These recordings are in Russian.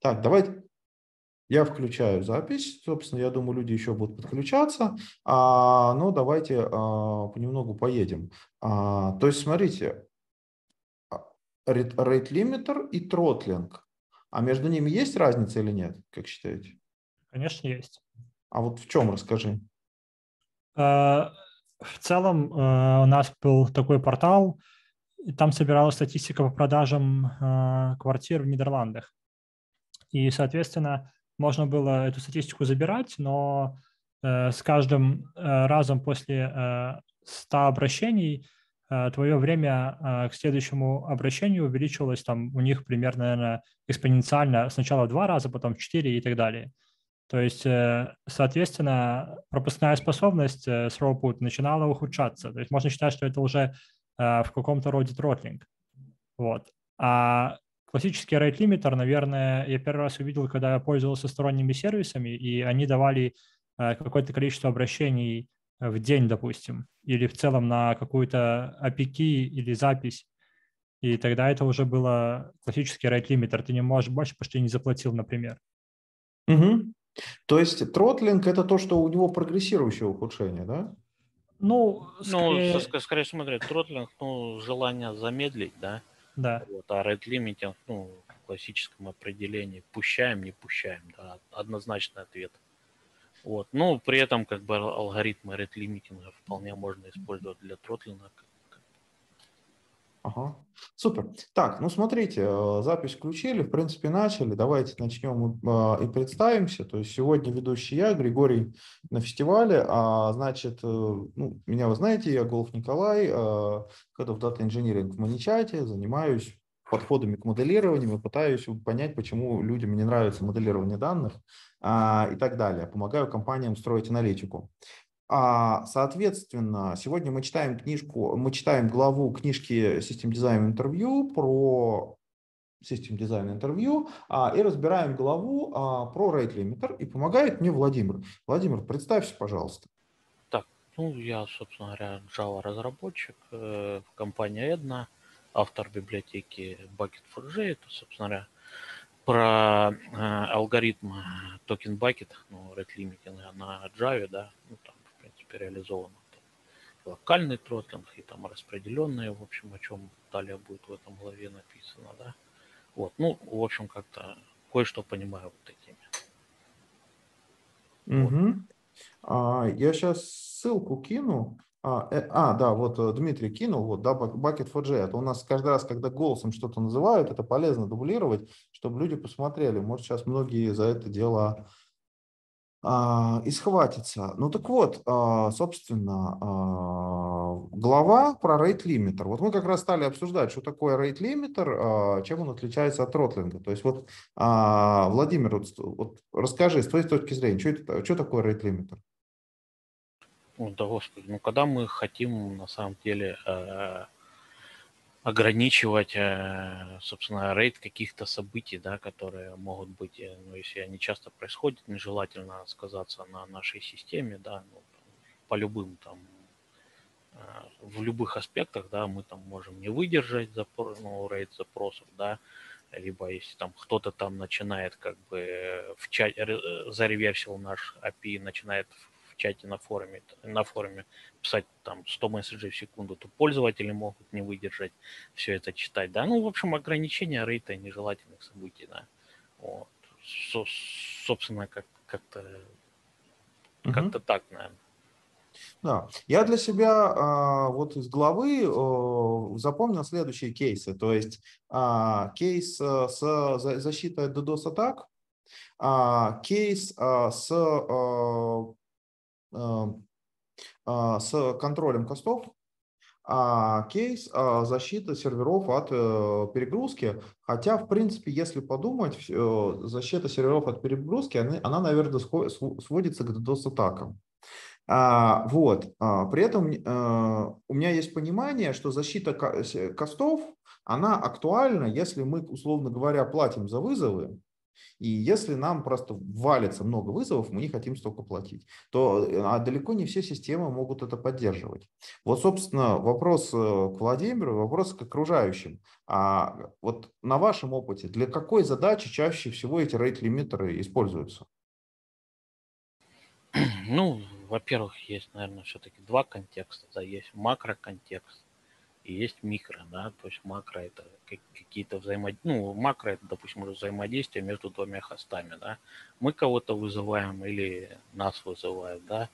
Так, давайте я включаю запись. Собственно, я думаю, люди еще будут подключаться. А, но давайте а, понемногу поедем. А, то есть, смотрите, rate limiter и throttling. А между ними есть разница или нет, как считаете? Конечно, есть. А вот в чем, расскажи. А, в целом а, у нас был такой портал, и там собиралась статистика по продажам а, квартир в Нидерландах. И, соответственно, можно было эту статистику забирать, но э, с каждым э, разом после 100 обращений твое время к следующему обращению увеличивалось там у них примерно, наверное, экспоненциально сначала в два раза, потом в четыре и так далее. То есть, э, соответственно, пропускная способность э, throughput начинала ухудшаться. То есть можно считать, что это уже э, в каком-то роде тротлинг. Вот. А классический rate limiter, наверное, я первый раз увидел, когда я пользовался сторонними сервисами, и они давали какое-то количество обращений в день, допустим, или в целом на какую-то API или запись. И тогда это уже было классический rate limiter. Ты не можешь больше, потому что ты не заплатил, например. Угу. То есть тротлинг – это то, что у него прогрессирующее ухудшение, да? Ну, ну скорее... ну скорее смотри, тротлинг, ну, желание замедлить, да? Да. Вот, а red limiting, ну, в классическом определении, пущаем, не пущаем, да, однозначный ответ. Вот. Ну, при этом, как бы, алгоритмы red limiting вполне можно использовать для тротлинга, Ага, супер. Так, ну смотрите, э, запись включили, в принципе, начали. Давайте начнем э, и представимся. То есть сегодня ведущий я, Григорий, на фестивале. А, значит, э, ну, меня вы знаете, я Голов Николай, Head of Data Engineering в Маничате, занимаюсь подходами к моделированию пытаюсь понять, почему людям не нравится моделирование данных а, и так далее. Помогаю компаниям строить аналитику. А, соответственно, сегодня мы читаем книжку, мы читаем главу книжки System Design Interview про System Design Interview и разбираем главу а, про Rate Limiter. И помогает мне Владимир. Владимир, представься, пожалуйста. Так, ну я, собственно говоря, Java-разработчик э, в компании Edna, автор библиотеки Bucket4j. Это, собственно говоря, про э, алгоритм токен Bucket, ну, Rate Limiting на Java, да, ну, там, принципе, реализовано. Там локальный тротлинг и там распределенные, в общем, о чем далее будет в этом главе написано, да. Вот, ну, в общем, как-то кое-что понимаю вот такими. Угу. А, я сейчас ссылку кину. А, э, а, да, вот э, Дмитрий кинул, вот, да, Bucket4j. Это у нас каждый раз, когда голосом что-то называют, это полезно дублировать, чтобы люди посмотрели. Может, сейчас многие за это дело и схватится. Ну так вот, а, собственно, а, глава про rate limiter. Вот мы как раз стали обсуждать, что такое rate limiter, чем он отличается от тротлинга. То есть вот, Владимир, вот, вот расскажи с твоей точки зрения, что, это, что такое rate limiter? Ну да господи, ну когда мы хотим на самом деле э, ограничивать, э, собственно, рейд каких-то событий, да, которые могут быть, э, ну, если они часто происходят, нежелательно сказаться на нашей системе, да, ну, по любым там, э, в любых аспектах, да, мы там можем не выдержать запор, ну, рейд запросов, да, либо если там кто-то там начинает как бы в чате, зареверсил наш API, начинает чате на форуме, на форуме писать там 100 месседжей в секунду, то пользователи могут не выдержать все это читать, да. Ну, в общем, ограничение рейта нежелательных событий, да. Вот. Со, собственно, как, как-то угу. как-то так, наверное. Да, я для себя а, вот из главы запомнил следующие кейсы. То есть а, кейс а, с защитой от DDoS атак, а, кейс а, с а, с контролем костов, а кейс а, защиты серверов от э, перегрузки. Хотя, в принципе, если подумать, э, защита серверов от перегрузки, она, она наверное, сводится к DDoS-атакам. А, вот. При этом э, у меня есть понимание, что защита костов, она актуальна, если мы, условно говоря, платим за вызовы, И если нам просто валится много вызовов, мы не хотим столько платить, то а далеко не все системы могут это поддерживать. Вот, собственно, вопрос э, к Владимиру, вопрос к окружающим. А вот на вашем опыте, для какой задачи чаще всего эти рейт-лимитеры используются? Ну, во-первых, есть, наверное, все-таки два контекста. Да, есть макроконтекст и есть микро, да, то есть макро это какие-то взаимодействия, ну, макро это, допустим, взаимодействие между двумя хостами, да, мы кого-то вызываем или нас вызывают, да,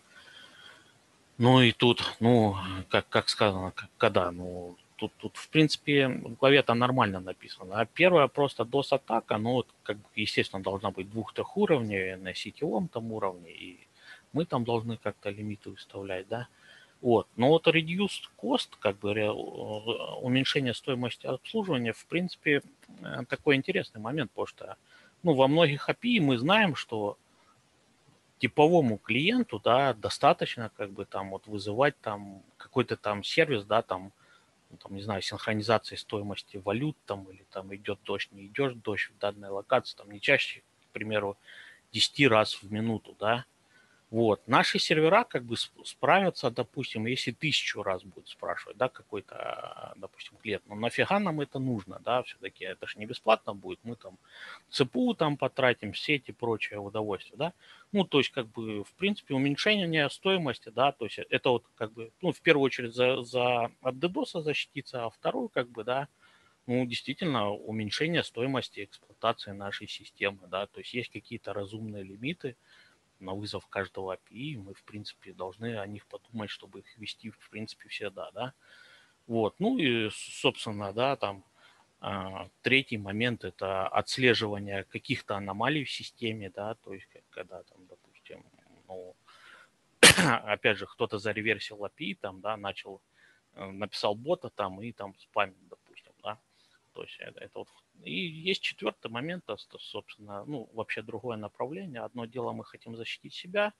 ну и тут, ну, как, как сказано, когда, ну, тут, тут, в принципе, в главе там нормально написано. А первая просто DOS-атака, ну, как естественно, должна быть двух-трех уровней на сетевом там уровне, и мы там должны как-то лимиты выставлять, да. Вот. Но вот reduced cost, как бы уменьшение стоимости обслуживания, в принципе, э, такой интересный момент, потому что ну, во многих API мы знаем, что типовому клиенту, да, достаточно как бы там вот вызывать там какой-то там сервис, да, там, ну, там, не знаю, синхронизации стоимости валют там или там идет дождь, не идет дождь в данной локации, там не чаще, к примеру, 10 раз в минуту, да, вот. Наши сервера как бы справятся, допустим, если тысячу раз будет спрашивать, да, какой-то, а, допустим, клиент. Но нафига нам это нужно, да, все-таки это же не бесплатно будет. Мы там ЦПУ там потратим, сети, прочее удовольствие, да. Ну, то есть, как бы, в принципе, уменьшение стоимости, да, то есть это вот как бы, ну, в первую очередь за, за от DDoS защититься, а вторую, как бы, да, ну, действительно, уменьшение стоимости эксплуатации нашей системы, да, то есть есть какие-то разумные лимиты, на вызов каждого API, мы, в принципе, должны о них подумать, чтобы их вести, в принципе, всегда, да. Вот, ну и, собственно, да, там а, третий момент – это отслеживание каких-то аномалий в системе, да, то есть когда там, допустим, ну, опять же, кто-то зареверсил API, там, да, начал, э, написал бота там и там спамит, допустим, да, то есть это, это вот и есть четвертый момент, собственно, ну, вообще другое направление. Одно дело, мы хотим защитить себя,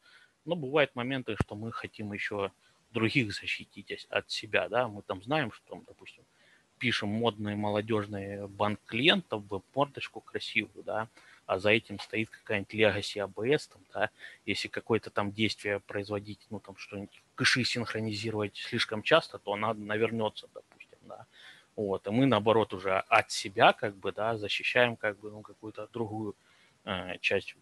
но бывают моменты, что мы хотим еще других защитить от себя, да, мы там знаем, что, допустим, пишем модный молодежный банк клиентов, веб-мордочку красивую, да, а за этим стоит какая-нибудь legacy ABS, там, да, если какое-то там действие производить, ну, там, что-нибудь, кэши синхронизировать слишком часто, то она навернется, допустим. Вот, и мы, наоборот, уже от себя, как бы, да, защищаем, как бы, ну, какую-то другую э, часть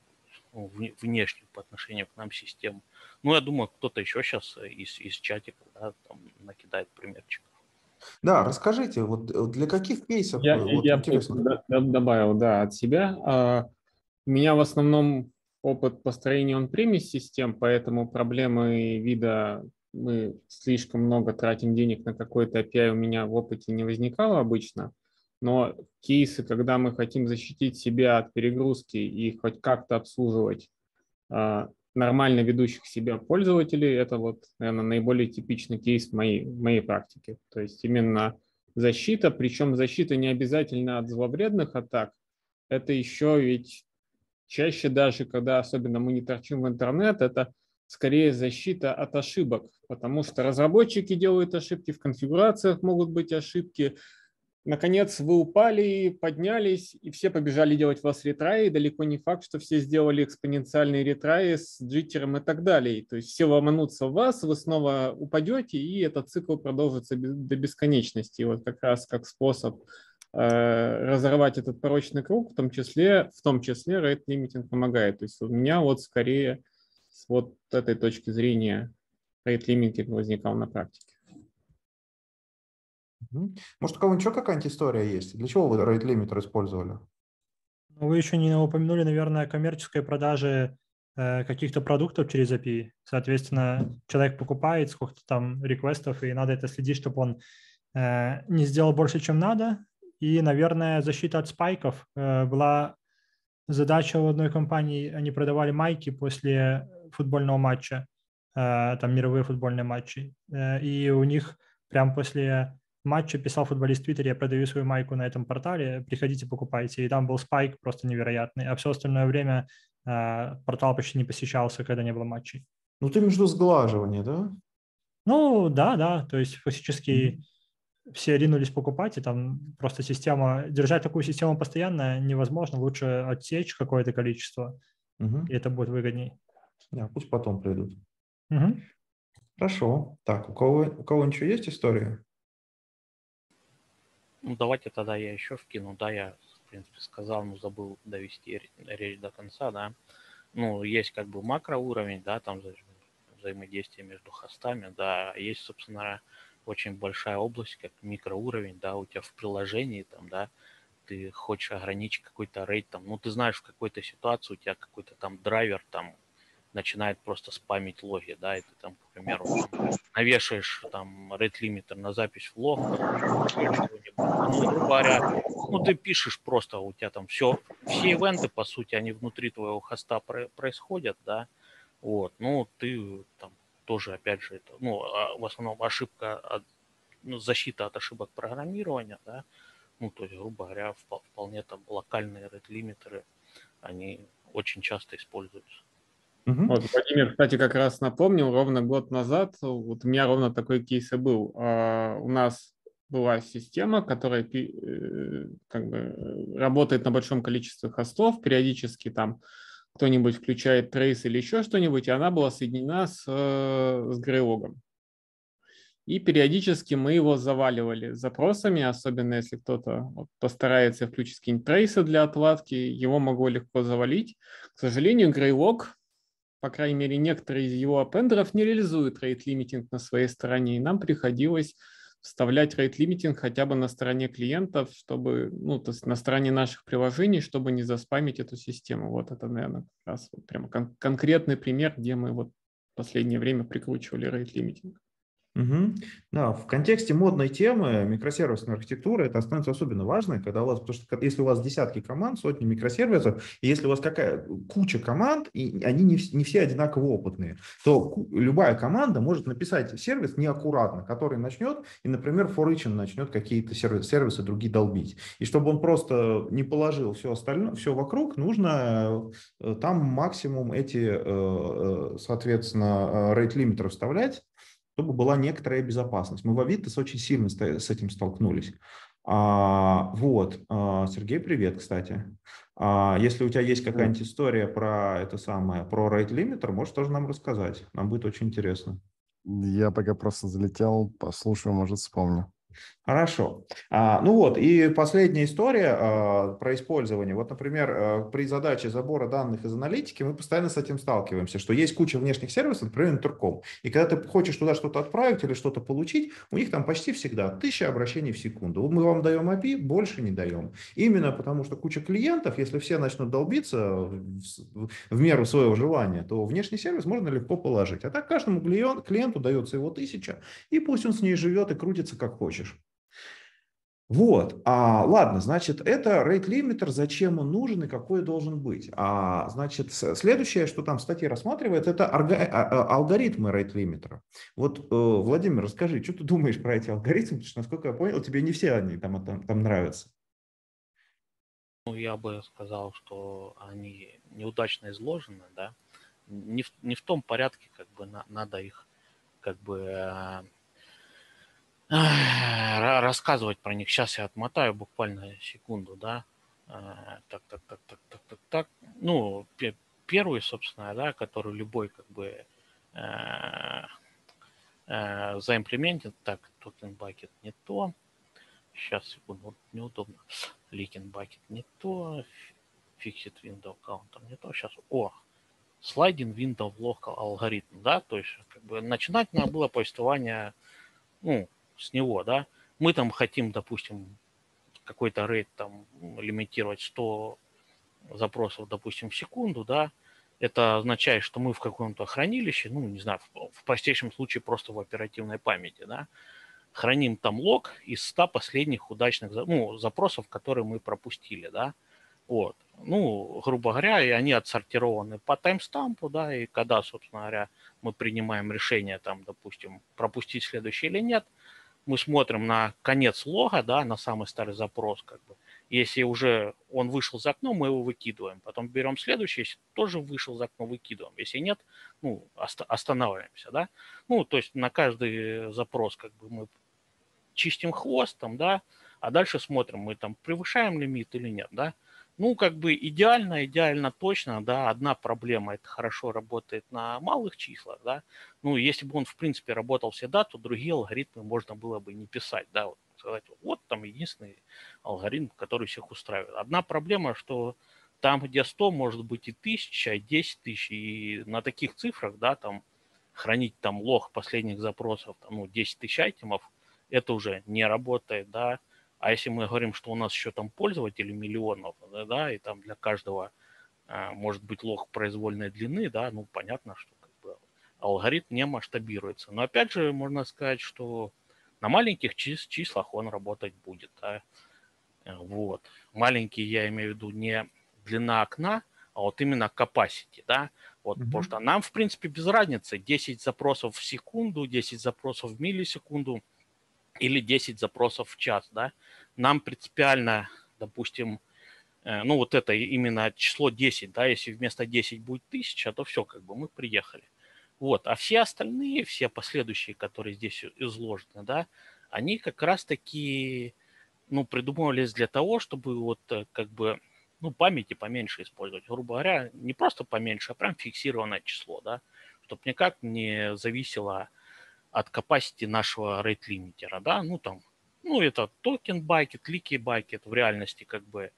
ну, внешнюю по отношению к нам систему. Ну, я думаю, кто-то еще сейчас из, из чатика, да, там накидает примерчиков. Да, расскажите, вот э, для каких кейсов? Я, вот, я интересно. добавил, да, от себя. А, у меня в основном опыт построения он-премис систем, поэтому проблемы вида мы слишком много тратим денег на какой-то API, у меня в опыте не возникало обычно, но кейсы, когда мы хотим защитить себя от перегрузки и хоть как-то обслуживать а, нормально ведущих себя пользователей, это вот, наверное, наиболее типичный кейс в моей, в моей практике. То есть именно защита, причем защита не обязательно от зловредных атак, это еще ведь чаще даже, когда особенно мы не торчим в интернет, это скорее защита от ошибок, потому что разработчики делают ошибки, в конфигурациях могут быть ошибки. Наконец вы упали, поднялись, и все побежали делать вас ретраи. Далеко не факт, что все сделали экспоненциальные ретраи с джиттером и так далее. То есть все ломанутся в вас, вы снова упадете, и этот цикл продолжится до бесконечности. И вот как раз как способ э, разорвать этот порочный круг, в том числе, в том числе rate limiting помогает. То есть у меня вот скорее с вот этой точки зрения рейт-лимитинг возникал на практике. Может, у кого-нибудь еще какая-нибудь история есть? Для чего вы рейт-лимитер использовали? Ну, вы еще не упомянули, наверное, коммерческой продажи э, каких-то продуктов через API. Соответственно, человек покупает сколько-то там реквестов, и надо это следить, чтобы он э, не сделал больше, чем надо. И, наверное, защита от спайков э, была задача у одной компании, они продавали майки после футбольного матча, там мировые футбольные матчи, э, и у них прям после матча писал футболист в Твиттере, я продаю свою майку на этом портале, приходите, покупайте. И там был спайк просто невероятный. А все остальное время э, портал почти не посещался, когда не было матчей. Ну, ты между сглаживание, да? Ну, да, да. То есть фактически все ринулись покупать, и там просто система, держать такую систему постоянно невозможно, лучше отсечь какое-то количество, угу. и это будет выгодней. Да, пусть потом придут. Угу. Хорошо. Так, у кого, у кого ничего есть история? Ну, давайте тогда я еще вкину. Да, я, в принципе, сказал, но забыл довести речь до конца, да. Ну, есть как бы макроуровень, да, там взаимодействие между хостами, да, есть, собственно, очень большая область, как микроуровень, да, у тебя в приложении там, да, ты хочешь ограничить какой-то рейд там, ну, ты знаешь, в какой-то ситуации у тебя какой-то там драйвер там начинает просто спамить логи, да, и ты там, к примеру, навешаешь там рейд лимитер на запись в лог, ну, говоря, ну, ты пишешь просто, у тебя там все, все ивенты, по сути, они внутри твоего хоста происходят, да, вот, ну, ты там тоже, опять же, это, ну, а, в основном ошибка, от, ну, защита от ошибок программирования, да, ну, то есть, грубо говоря, вполне там локальные рейд-лимитеры, они очень часто используются. Угу. Вот, Владимир, кстати, как раз напомнил, ровно год назад вот у меня ровно такой кейс и был. А, у нас была система, которая э, как бы работает на большом количестве хостов, периодически там кто-нибудь включает трейс или еще что-нибудь, и она была соединена с, э, с Грейлогом. И периодически мы его заваливали запросами, особенно если кто-то постарается включить какие-нибудь трейсы для отладки, его могло легко завалить. К сожалению, Graylog, по крайней мере, некоторые из его аппендеров не реализуют rate limiting на своей стороне, и нам приходилось вставлять rate limiting хотя бы на стороне клиентов, чтобы, ну, то есть на стороне наших приложений, чтобы не заспамить эту систему. Вот это, наверное, как раз вот прямо кон- конкретный пример, где мы вот в последнее время прикручивали rate limiting. Угу. Да, в контексте модной темы микросервисной архитектуры это становится особенно важно, когда у вас, потому что если у вас десятки команд, сотни микросервисов, и если у вас какая куча команд, и они не, не все одинаково опытные, то любая команда может написать сервис неаккуратно, который начнет, и, например, форичен начнет какие-то сервисы, сервисы другие долбить. И чтобы он просто не положил все остальное, все вокруг, нужно э, там максимум эти, э, э, соответственно, рейт-лимитеры вставлять, чтобы была некоторая безопасность. Мы в Авито очень сильно с этим столкнулись. А, вот, а, Сергей, привет, кстати. А, если у тебя есть какая-нибудь история про это самое, про rate limiter, можешь тоже нам рассказать. Нам будет очень интересно. Я пока просто залетел, послушаю, может, вспомню. Хорошо. А, ну вот, и последняя история а, про использование. Вот, например, а, при задаче забора данных из аналитики мы постоянно с этим сталкиваемся, что есть куча внешних сервисов, например, Интерком. И когда ты хочешь туда что-то отправить или что-то получить, у них там почти всегда тысяча обращений в секунду. Мы вам даем API, больше не даем. Именно потому, что куча клиентов, если все начнут долбиться в, в меру своего желания, то внешний сервис можно легко положить. А так каждому клиенту дается его тысяча, и пусть он с ней живет и крутится как хочешь. Вот, а, ладно, значит, это rate limiter, зачем он нужен и какой должен быть. А, значит, следующее, что там в статье рассматривает, это а, а, алгоритмы rate limiter. Вот, э, Владимир, расскажи, что ты думаешь про эти алгоритмы, потому что, насколько я понял, тебе не все они там, там, там нравятся. Ну, я бы сказал, что они неудачно изложены, да, не в, не в том порядке, как бы на, надо их как бы э, рассказывать про них. Сейчас я отмотаю буквально секунду, да. Так, так, так, так, так, так, так. Ну, первый, собственно, да, который любой как бы заимплементит. Так, бакет не то. Сейчас, секунду, неудобно. Ликин бакет не то. Fixed window counter не то. Сейчас, о, слайдинг window local алгоритм, да, то есть как бы начинать надо было повествование, ну, с него, да, мы там хотим, допустим, какой-то рейд там лимитировать 100 запросов, допустим, в секунду, да, это означает, что мы в каком-то хранилище, ну, не знаю, в, в простейшем случае просто в оперативной памяти, да, храним там лог из 100 последних удачных ну, запросов, которые мы пропустили, да, вот. Ну, грубо говоря, и они отсортированы по таймстампу, да, и когда, собственно говоря, мы принимаем решение, там, допустим, пропустить следующий или нет, мы смотрим на конец лога, да, на самый старый запрос, как бы. Если уже он вышел за окно, мы его выкидываем. Потом берем следующий, если тоже вышел за окно, выкидываем. Если нет, ну, останавливаемся, да. Ну, то есть на каждый запрос, как бы, мы чистим хвост там, да, а дальше смотрим, мы там превышаем лимит или нет, да. Ну, как бы идеально, идеально точно, да, одна проблема, это хорошо работает на малых числах, да. Ну, если бы он, в принципе, работал всегда, то другие алгоритмы можно было бы не писать, да, вот сказать, вот там единственный алгоритм, который всех устраивает. Одна проблема, что там, где 100, может быть и 1000, и 10 тысяч, и на таких цифрах, да, там, хранить там лог последних запросов, там, ну, 10 тысяч айтемов, это уже не работает, да, а если мы говорим, что у нас еще там пользователи миллионов, да, и там для каждого а, может быть лог произвольной длины, да, ну понятно, что алгоритм не масштабируется. Но опять же можно сказать, что на маленьких чис- числах он работать будет. Да. Э, вот. Маленькие я имею в виду не длина окна, а вот именно capacity, да, вот, mm-hmm. потому что нам, в принципе, без разницы, 10 запросов в секунду, 10 запросов в миллисекунду – или 10 запросов в час, да, нам принципиально, допустим, э, ну вот это именно число 10, да, если вместо 10 будет 1000, то все, как бы мы приехали. Вот, а все остальные, все последующие, которые здесь изложены, да, они как раз-таки, ну, придумывались для того, чтобы вот э, как бы, ну, памяти поменьше использовать. Грубо говоря, не просто поменьше, а прям фиксированное число, да, чтобы никак не зависело от capacity нашего rate лимитера, да, ну там, ну это token bucket, leaky bucket, в реальности как бы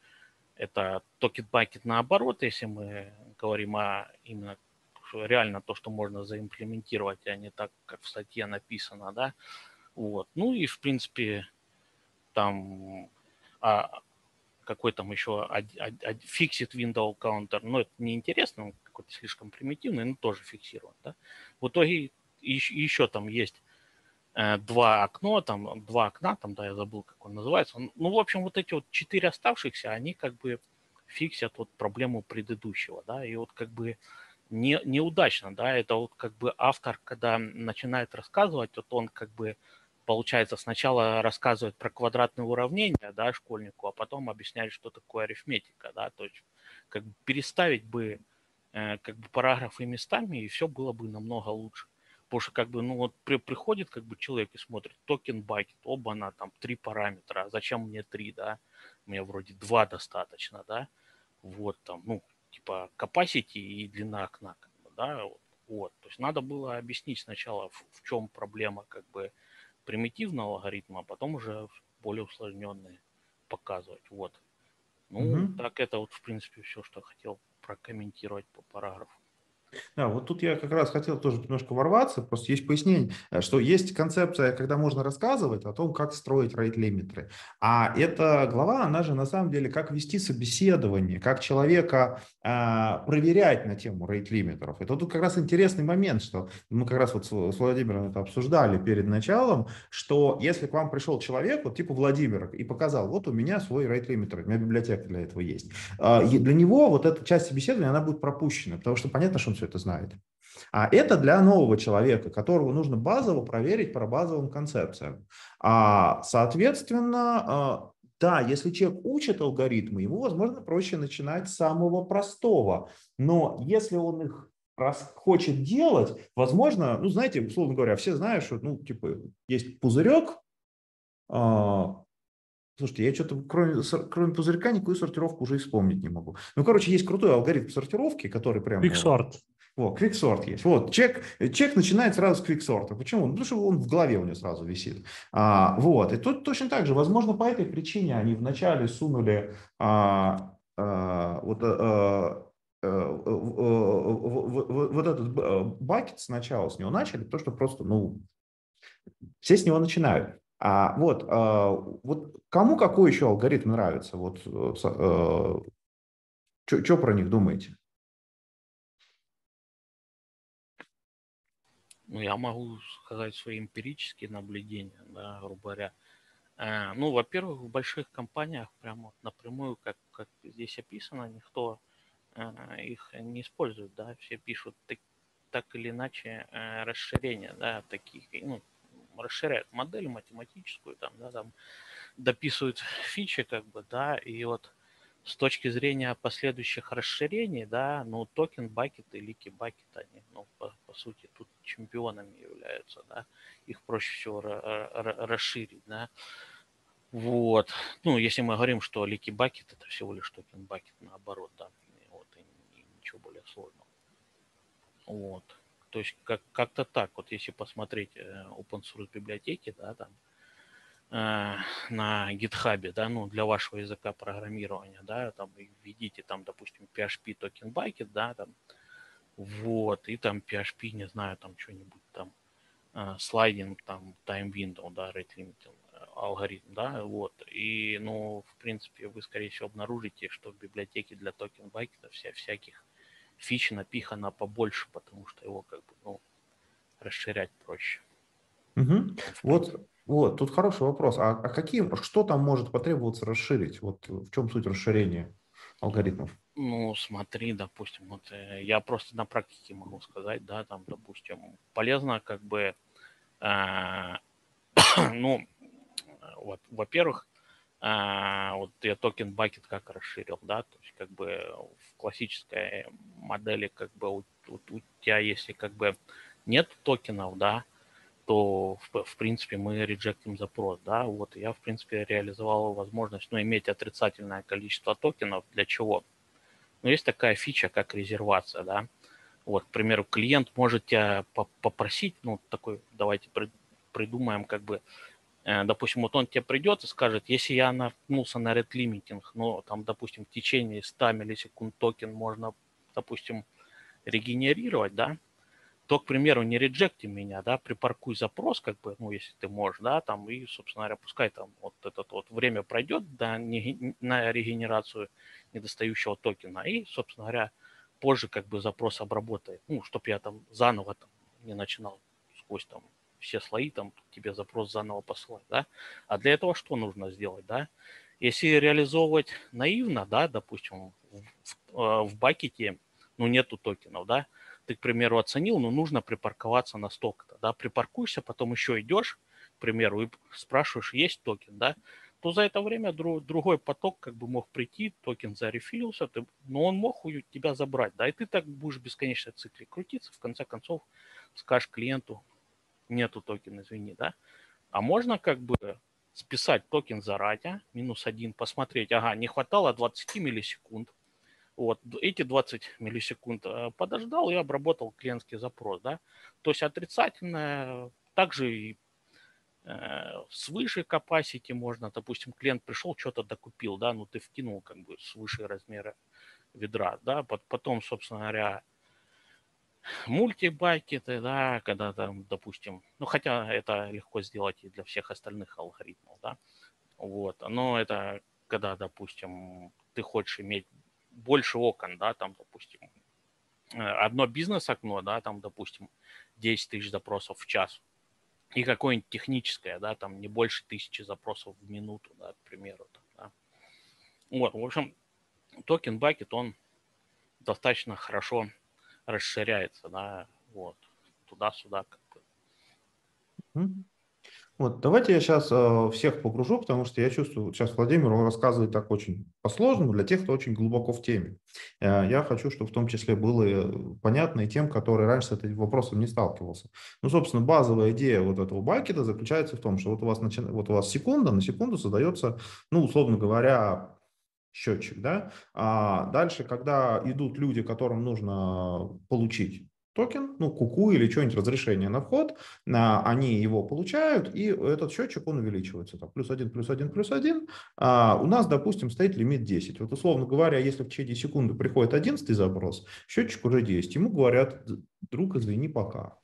это token bucket наоборот, если мы говорим о именно реально то, что можно заимплементировать, а не так, как в статье написано, да, вот, ну и в принципе там а, какой там еще fixed window counter, но это неинтересно, он какой-то слишком примитивный, но тоже фиксирован, да. В итоге еще, еще там есть э, два окна, там два окна, там, да, я забыл, как он называется. Ну, в общем, вот эти вот четыре оставшихся, они как бы фиксят вот проблему предыдущего, да, и вот как бы не, неудачно, да, это вот как бы автор, когда начинает рассказывать, вот он как бы, получается, сначала рассказывает про квадратные уравнения, да, школьнику, а потом объясняет, что такое арифметика, да, то есть как бы переставить бы э, как бы параграфы местами, и все было бы намного лучше. Потому что как бы, ну вот при, приходит как бы человек и смотрит, токен бакет, оба на там три параметра, а зачем мне три, да? Мне вроде два достаточно, да? Вот там, ну, типа capacity и длина окна, как бы, да, вот, вот. То есть надо было объяснить сначала, в, в чем проблема как бы примитивного алгоритма, а потом уже более усложненные показывать, вот. Ну, угу. так это вот, в принципе, все, что хотел прокомментировать по параграфу. Да, вот тут я как раз хотел тоже немножко ворваться, просто есть пояснение, э, что есть концепция, когда можно рассказывать о том, как строить рейт-лимитеры. А эта глава, она же на самом деле, как вести собеседование, как человека э, проверять на тему рейт-лимитеров. Это тут как раз интересный момент, что мы как раз вот с, с Владимиром это обсуждали перед началом, что если к вам пришел человек, вот типа Владимир, и показал, вот у меня свой рейт-лимитер, у меня библиотека для этого есть. Э, для него вот эта часть собеседования, она будет пропущена, потому что понятно, что он все это знает. А это для нового человека, которого нужно базово проверить по базовым концепциям. А, соответственно, а, да, если человек учит алгоритмы, ему, возможно, проще начинать с самого простого. Но если он их раз хочет делать, возможно, ну, знаете, условно говоря, все знают, что, ну, типа, есть пузырек, а, Слушайте, я что-то кроме, кроме пузырька никакую сортировку уже и вспомнить не могу. Ну, короче, есть крутой алгоритм сортировки, который прям... Quicksort. Вот, квиксорт есть. Вот, чек, чек начинает сразу с квиксорта. Почему? Ну, потому что он в голове у него сразу висит. А, вот, и тут точно так же. Возможно, по этой причине они вначале сунули а, а, вот, а, вот этот бакет сначала с него начали, то что просто, ну, все с него начинают. А, вот, а, вот кому какой еще алгоритм нравится? Вот, а, что про них думаете? Ну, я могу сказать свои эмпирические наблюдения, да, грубо говоря. Э, ну, во-первых, в больших компаниях прямо напрямую, как, как здесь описано, никто э, их не использует, да, все пишут так, так или иначе э, расширения, да, таких, ну, расширяют модель математическую, там, да, там дописывают фичи, как бы, да, и вот с точки зрения последующих расширений, да, ну, token bucket и leaky bucket, они, ну, по, по сути, тут чемпионами являются, да, их проще всего расширить, да. Вот. Ну, если мы говорим, что leaky bucket это всего лишь token bucket, наоборот, да, вот, и ничего более сложного. Вот. То есть как- как-то так, вот если посмотреть э, open source библиотеки, да, там, Э, на GitHub, да, ну, для вашего языка программирования, да, там введите там, допустим, PHP token bucket, да, там, вот, и там PHP, не знаю, там что-нибудь там, sliding, там, time window, да, rate limiting э, алгоритм, да, вот, и, ну, в принципе, вы, скорее всего, обнаружите, что в библиотеке для token bucket а вся, всяких фич напихано побольше, потому что его, как бы, ну, расширять проще. Угу. Вот вот, тут хороший вопрос. А, а каким, что там может потребоваться расширить? Вот в чем суть расширения алгоритмов? Ну, смотри, допустим, вот э, я просто на практике могу сказать, да, там, допустим, полезно как бы, э, ну, вот, во-первых, э, вот я токен бакет как расширил, да, то есть как бы в классической модели как бы у, у, у тебя если как бы нет токенов, да, то, в, в принципе, мы реджектим запрос, да, вот я, в принципе, реализовал возможность, ну, иметь отрицательное количество токенов, для чего? Ну, есть такая фича, как резервация, да, вот, к примеру, клиент может тебя попросить, ну, такой, давайте придумаем, как бы, допустим, вот он тебе придет и скажет, если я наткнулся на red limiting, ну, там, допустим, в течение 100 миллисекунд токен можно, допустим, регенерировать, да, то, к примеру, не реджекти меня, да, припаркуй запрос, как бы, ну, если ты можешь, да, там, и, собственно говоря, пускай там вот это вот время пройдет да, не, на регенерацию недостающего токена, и, собственно говоря, позже как бы запрос обработает, ну, чтобы я там заново там не начинал сквозь там все слои там тебе запрос заново посылать, да. А для этого что нужно сделать, да? Если реализовывать наивно, да, допустим, в, в, в бакете, ну, нету токенов, да, ты, к примеру, оценил, но нужно припарковаться на столько-то, да, припаркуешься, потом еще идешь, к примеру, и спрашиваешь, есть токен, да, то за это время друг, другой поток как бы мог прийти, токен зарефилился, ты, но он мог у тебя забрать, да, и ты так будешь в бесконечной цикле крутиться, в конце концов скажешь клиенту, нету токена, извини, да, а можно как бы списать токен заранее, минус один, посмотреть, ага, не хватало 20 миллисекунд, вот, эти 20 миллисекунд э, подождал и обработал клиентский запрос, да. То есть отрицательное, также и э, свыше capacity можно, допустим, клиент пришел, что-то докупил, да, ну ты вкинул как бы свыше размера ведра, да, потом, собственно говоря, мультибакеты, да, когда там, допустим, ну хотя это легко сделать и для всех остальных алгоритмов, да, вот, но это когда, допустим, ты хочешь иметь больше окон, да, там, допустим, одно бизнес-окно, да, там, допустим, 10 тысяч запросов в час, и какое-нибудь техническое, да, там не больше тысячи запросов в минуту, да, к примеру. Да. Вот, в общем, токен бакет, он достаточно хорошо расширяется, да, вот, туда-сюда как бы. Вот, давайте я сейчас э, всех погружу, потому что я чувствую, сейчас Владимир он рассказывает так очень по-сложному для тех, кто очень глубоко в теме. Э, я хочу, чтобы в том числе было э, понятно и тем, которые раньше с этим вопросом не сталкивался. Ну, собственно, базовая идея вот этого бакета заключается в том, что вот у вас, начи... вот у вас секунда, на секунду создается, ну, условно говоря, счетчик, да, а дальше, когда идут люди, которым нужно получить токен, ну, куку или что-нибудь, разрешение на вход, они его получают, и этот счетчик, он увеличивается. Так, плюс один, плюс один, плюс один. А у нас, допустим, стоит лимит 10. Вот, условно говоря, если в течение секунды приходит 11 запрос, счетчик уже 10. Ему говорят, друг, извини, пока.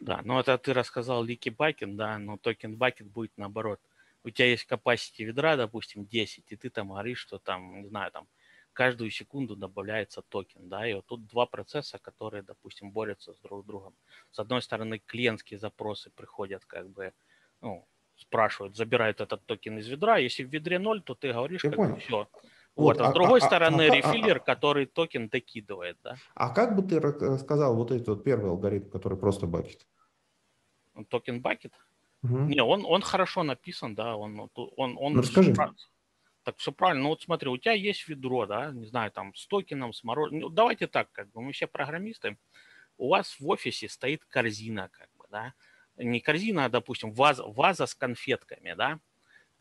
Да, ну это ты рассказал leaky bucket, да, но token bucket будет наоборот. У тебя есть capacity ведра, допустим, 10, и ты там говоришь, что там, не знаю, там каждую секунду добавляется токен, да, и вот тут два процесса, которые, допустим, борются с друг другом. С одной стороны, клиентские запросы приходят, как бы, ну, спрашивают, забирают этот токен из ведра, если в ведре ноль, то ты говоришь, Я как понял. все. Вот, вот, а, а с другой а, а стороны, а, рефиллер, а, который токен докидывает, да. А как бы ты рассказал вот этот вот первый алгоритм, который просто бакет? Токен бакет? Угу. Не, он, он хорошо написан, да, он, он, он, ну, расскажи. Так все правильно. Ну вот смотри, у тебя есть ведро, да, не знаю, там с токеном, с мороженым. Ну, давайте так, как бы мы все программисты. У вас в офисе стоит корзина, как бы, да. Не корзина, а, допустим, ваза, ваза с конфетками, да.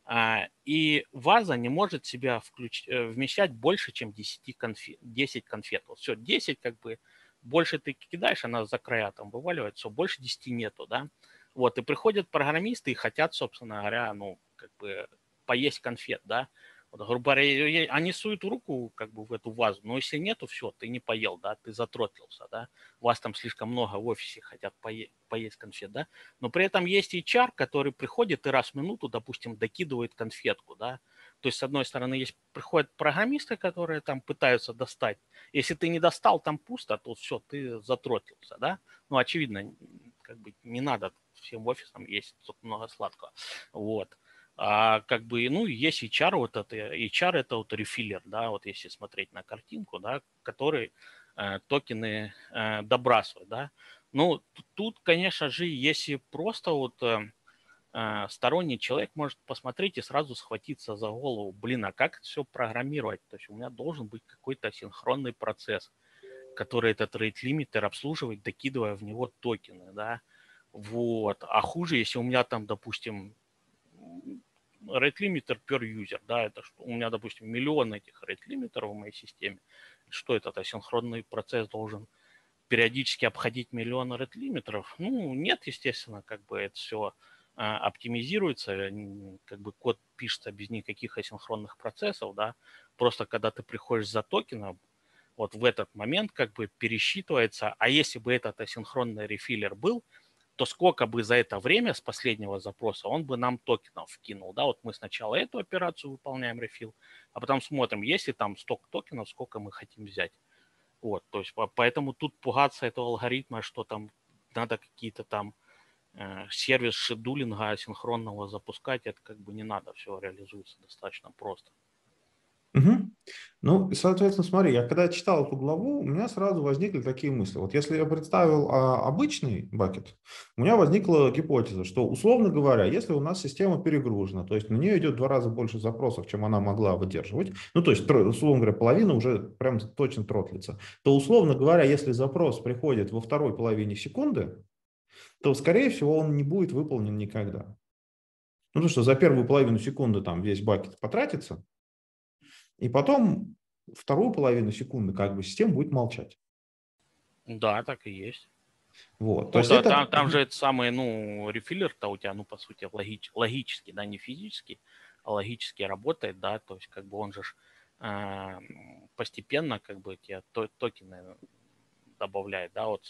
А, и ваза не может себя включ... Э, вмещать больше, чем 10 конфет. 10 конфет. Вот все, 10 как бы больше ты кидаешь, она за края там вываливает, все, больше 10 нету, да. Вот, и приходят программисты и хотят, собственно говоря, ну, как бы поесть конфет, да. Вот, грубо говоря, они суют руку как бы в эту вазу, но если нету, все, ты не поел, да, ты затротлился, да, вас там слишком много в офисе хотят пое- поесть конфет, да, но при этом есть HR, который приходит и раз в минуту, допустим, докидывает конфетку, да, то есть, с одной стороны, есть, приходят программисты, которые там пытаются достать. Если ты не достал, там пусто, то все, ты затротился, да. Ну, очевидно, как бы не надо всем офисам есть тут много сладкого. Вот. А как бы, ну, есть HR, вот это, HR это вот рефиллер, да, вот если смотреть на картинку, да, который э, токены э, добрасывает, да. Ну, тут, конечно же, если просто вот э, э, сторонний человек может посмотреть и сразу схватиться за голову, блин, а как это все программировать? То есть у меня должен быть какой-то синхронный процесс, который этот rate лимитер обслуживает, докидывая в него токены, да. Вот. А хуже, если у меня там, допустим, rate limiter per user, да, это что у меня, допустим, миллион этих rate лимитеров в моей системе. Что это? Это синхронный процесс должен периодически обходить миллион rate лимитеров? Ну, нет, естественно, как бы это все а, оптимизируется, как бы код пишется без никаких асинхронных процессов, да, просто когда ты приходишь за токеном, вот в этот момент как бы пересчитывается, а если бы этот асинхронный рефиллер был, то сколько бы за это время с последнего запроса он бы нам токенов вкинул. Да, вот мы сначала эту операцию выполняем, рефил, а потом смотрим, есть ли там сток токенов, сколько мы хотим взять. Вот, то есть поэтому тут пугаться этого алгоритма, что там надо какие-то там э, сервис шедулинга асинхронного запускать, это как бы не надо, все реализуется достаточно просто. Угу. Ну, соответственно, смотри, я когда читал эту главу, у меня сразу возникли такие мысли. Вот если я представил а, обычный бакет, у меня возникла гипотеза, что, условно говоря, если у нас система перегружена, то есть на нее идет в два раза больше запросов, чем она могла выдерживать, ну, то есть, условно говоря, половина уже прям точно тротлится, то, условно говоря, если запрос приходит во второй половине секунды, то, скорее всего, он не будет выполнен никогда. Ну, потому что за первую половину секунды там весь бакет потратится, и потом вторую половину секунды как бы система будет молчать. Да, так и есть. Вот. Ну, то есть да, это... там, там же это самый, ну, рефиллер-то у тебя, ну, по сути, логич, логически, да, не физически, а логически работает, да, то есть как бы он же э, постепенно как бы тебе токены добавляет, да, вот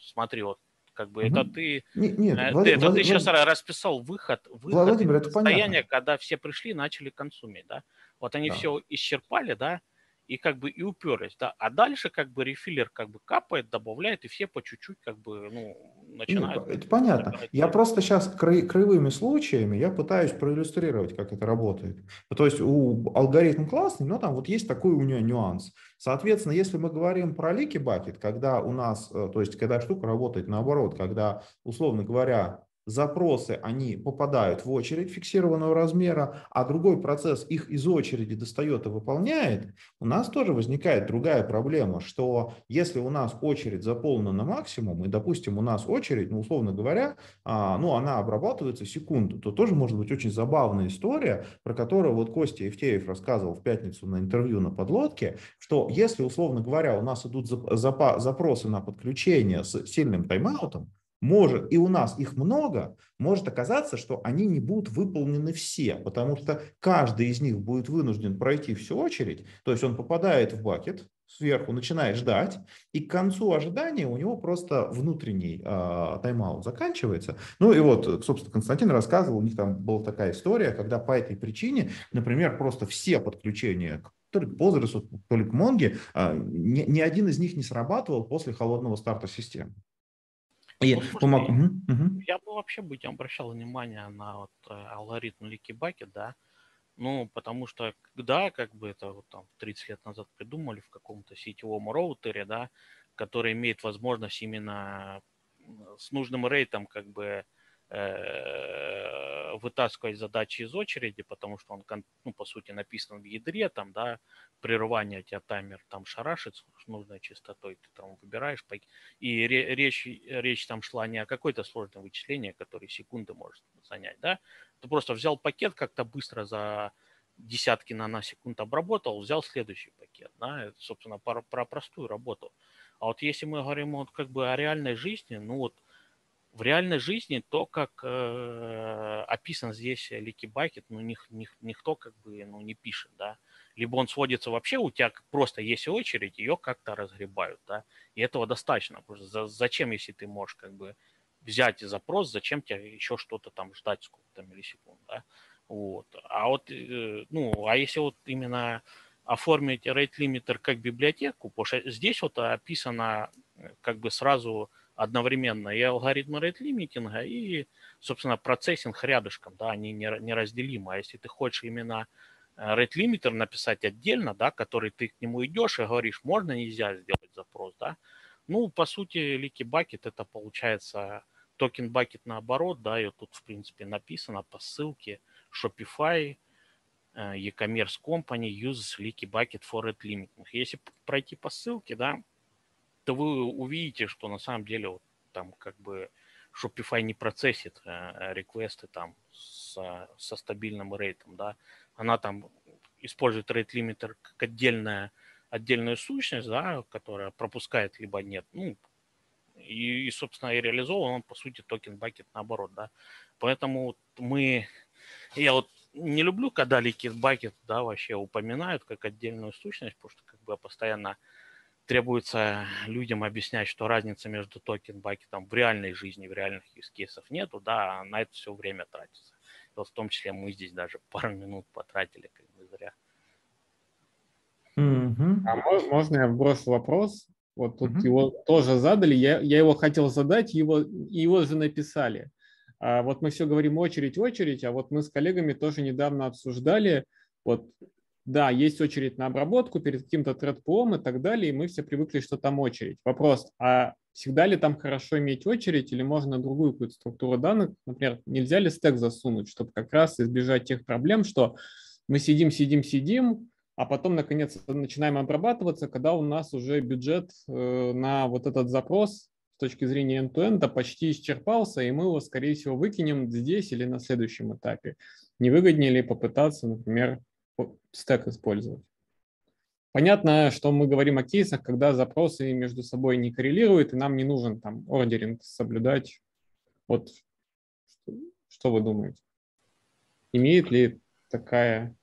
смотри, вот как бы угу. это ты, нет, нет, э, Влад, ты, это Влад, ты сейчас Влад... расписал выход, выход Владимир, это состояние, понятно. когда все пришли и начали консумить, да. Вот они Да. все исчерпали, да, и как бы и уперлись, да. А дальше как бы рефиллер как бы капает, добавляет, и все по чуть-чуть как бы, ну, Нет, начинают. это понятно. набирать Я просто сейчас краевыми случаями я пытаюсь проиллюстрировать, как это работает. То есть у алгоритм классный, но там вот есть такой у него нюанс. Соответственно, если мы говорим про лики бакет, когда у нас, э, то есть когда штука работает наоборот, когда, условно говоря, запросы, они попадают в очередь фиксированного размера, а другой процесс их из очереди достает и выполняет, у нас тоже возникает другая проблема, что если у нас очередь заполнена на максимум, и, допустим, у нас очередь, ну, условно говоря, а, ну, она обрабатывается секунду, то тоже может быть очень забавная история, про которую вот Костя Евтеев рассказывал в пятницу на интервью на подлодке, что если, условно говоря, у нас идут запросы на подключение с сильным тайм-аутом, может, и у нас их много, может оказаться, что они не будут выполнены все, потому что каждый из них будет вынужден пройти всю очередь, то есть он попадает в бакет, сверху начинает ждать, и к концу ожидания у него просто внутренний э, тайм-аут заканчивается. Ну и вот, собственно, Константин рассказывал, у них там была такая история, когда по этой причине, например, просто все подключения к то ли к Postgres, то ли к Mongo, э, ни, ни один из них не срабатывал после холодного старта системы. Ну, слушай, помог... угу, угу. Я бы вообще бы не обращал внимания на вот э, алгоритм Ликибаки, да, ну, потому что, да, как бы это вот там 30 лет назад придумали в каком-то сетевом роутере, да, который имеет возможность именно с нужным рейтом как бы вытаскивать задачи из очереди, потому что он, ну, по сути, написан в ядре, там, да, прерывание тебя таймер там шарашит с нужной частотой, ты там выбираешь, и речь, речь там шла не о какой-то сложном вычислении, который секунды может занять, да, ты просто взял пакет как-то быстро за десятки наносекунд обработал, взял следующий пакет, да, это, собственно, про, про простую работу. А вот если мы говорим вот как бы о реальной жизни, ну вот в реальной жизни то, как э, описан здесь Лики Бакет, ну, ник, ник, никто как бы ну, не пишет, да. Либо он сводится вообще, у тебя просто есть очередь, ее как-то разгребают, да. И этого достаточно. Просто за, зачем, если ты можешь как бы взять запрос, зачем тебе еще что-то там ждать сколько-то миллисекунд, да. Вот. А вот, э, ну, а если вот именно оформить rate limiter как библиотеку, потому что здесь вот описано э, как бы сразу одновременно и алгоритм rate лимитинга, и, собственно, процессинг рядышком, да, они неразделимы. А если ты хочешь именно э, limiter написать отдельно, да, который ты к нему идешь и говоришь, можно, нельзя сделать запрос, да, ну, по сути, Leaky Bucket это получается токен Bucket наоборот, да, и тут, в принципе, написано по ссылке Shopify, э, e-commerce company uses Leaky Bucket for rate limiting. Если пройти по ссылке, да, то вы увидите, что на самом деле вот там как бы Shopify не процессит э, реквесты там со, со стабильным рейтом, да, она там использует рейт лимитер как отдельная, отдельную сущность, да, которая пропускает либо нет, ну, и, и, собственно, и реализован он, по сути, токен бакет наоборот, да. Поэтому мы, я вот не люблю, когда ликит бакет, да, вообще упоминают как отдельную сущность, потому что как бы постоянно требуется людям объяснять, что разница между токен-бакетом в реальной жизни, в реальных use нету, да, а на это все время тратится. И вот в том числе мы здесь даже пару минут потратили, как бы зря. Mm-hmm. А можно я вброшу вопрос? Вот тут mm-hmm. его тоже задали, я, я его хотел задать, его, его же написали. А вот мы все говорим очередь, очередь, а вот мы с коллегами тоже недавно обсуждали, вот да, есть очередь на обработку перед каким-то тредпулом и так далее, и мы все привыкли, что там очередь. Вопрос, а всегда ли там хорошо иметь очередь или можно другую какую-то структуру данных? Например, нельзя ли стек засунуть, чтобы как раз избежать тех проблем, что мы сидим, сидим, сидим, а потом, наконец, начинаем обрабатываться, когда у нас уже бюджет э, на вот этот запрос с точки зрения end-to-end почти исчерпался, и мы его, скорее всего, выкинем здесь или на следующем этапе. Не выгоднее ли попытаться, например, стек использовать. Понятно, что мы говорим о кейсах, когда запросы между собой не коррелируют, и нам не нужен там ордеринг соблюдать. Вот что вы думаете? Имеет ли такая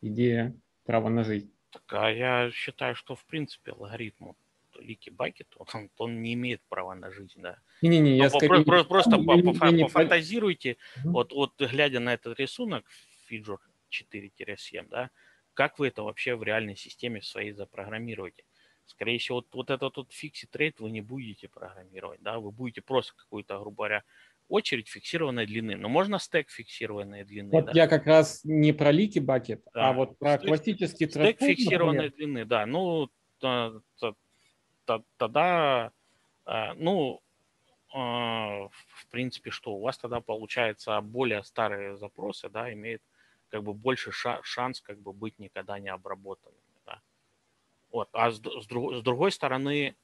идея право на жизнь? Так, а я считаю, что в принципе алгоритм Leaky Bucket, он, он не имеет права на жизнь, да. Не-не-не, я скорее... Просто, просто пофантазируйте, вот, вот глядя на этот рисунок, фиджор 4-7, да, как вы это вообще в реальной системе своей запрограммируете? Скорее всего, вот, вот этот вот fixed rate вы не будете программировать, да, вы будете просто какую-то, грубо говоря, очередь фиксированной длины. Но можно стек фиксированной длины. Вот да? я как раз не про leaky bucket, а да. а вот про стек, классический Стек фиксированной например. длины, да. Ну, тогда, а, ну, а, в принципе, что у вас тогда получается более старые запросы, да, имеют как бы больше шанс как бы быть никогда не обработанными. Да? Вот. А с, с, друг, с другой стороны,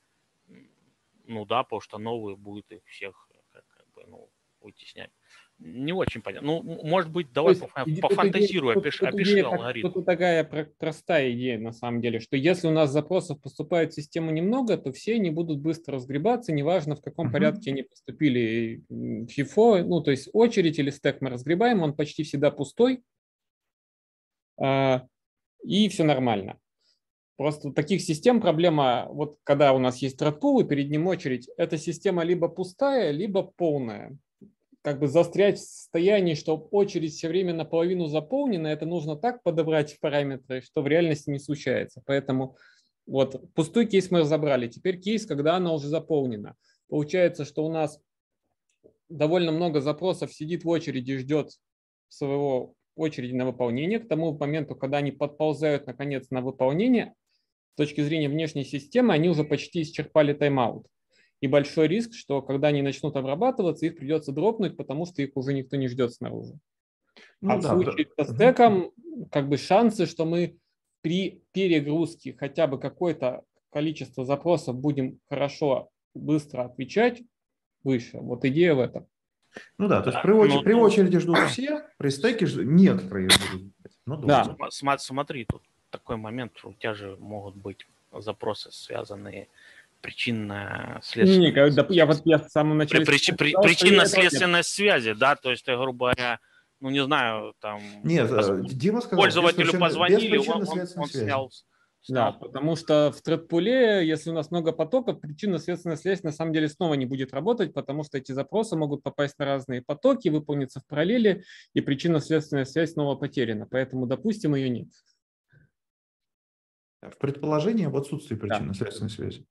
ну да, потому что новые будет их всех как, как бы, ну, вытеснять. Не очень понятно. Ну, может быть, давай есть, пофантазируй, тут, опиши, тут, опиши идея, алгоритм. Тут такая простая идея, на самом деле, что если у нас запросов поступает в систему немного, то все они будут быстро разгребаться, неважно, в каком uh-huh. порядке они поступили FIFO, ну, то есть очередь или стек мы разгребаем, он почти всегда пустой, и все нормально. Просто таких систем проблема, вот когда у нас есть thread и перед ним очередь, эта система либо пустая, либо полная. Как бы застрять в состоянии, что очередь все время наполовину заполнена, это нужно так подобрать параметры, что в реальности не случается. Поэтому вот пустой кейс мы разобрали. Теперь кейс, когда она уже заполнена. Получается, что у нас довольно много запросов сидит в очереди, ждет своего очереди на выполнение. К тому моменту, когда они подползают наконец на выполнение, с точки зрения внешней системы, они уже почти исчерпали тайм-аут. И большой риск, что когда они начнут обрабатываться, их придется дропнуть, потому что их уже никто не ждет снаружи. а в да, случае да. со стеком, как бы шансы, что мы при перегрузке хотя бы какое-то количество запросов будем хорошо, быстро отвечать, выше. Вот идея в этом. Ну да, то есть Да, при, очереди, ну, при ну- очереди ждут все, при стеке ж- некоторые будут. Ну, Да. сма- Смотри, тут такой момент, что у тебя же могут быть запросы, связанные причинно-следственные. Не, когда- я вот я в самом При- начале при- этого нет. Причинно-следственной связи, да, то есть ты, грубо говоря, ну не знаю, там Нет, поз- э, Дима сказал, без пользователю причинно- позвонили, без он, он- причинно-следственной он связи. снял, Да, снял потому что в тредпуле, если у нас много потоков, причинно-следственная связь на самом деле снова не будет работать, потому что эти запросы могут попасть на разные потоки, выполниться в параллели, и причинно-следственная связь снова потеряна. Поэтому, допустим, ее нет. В предположении об отсутствии причинно-следственной связи.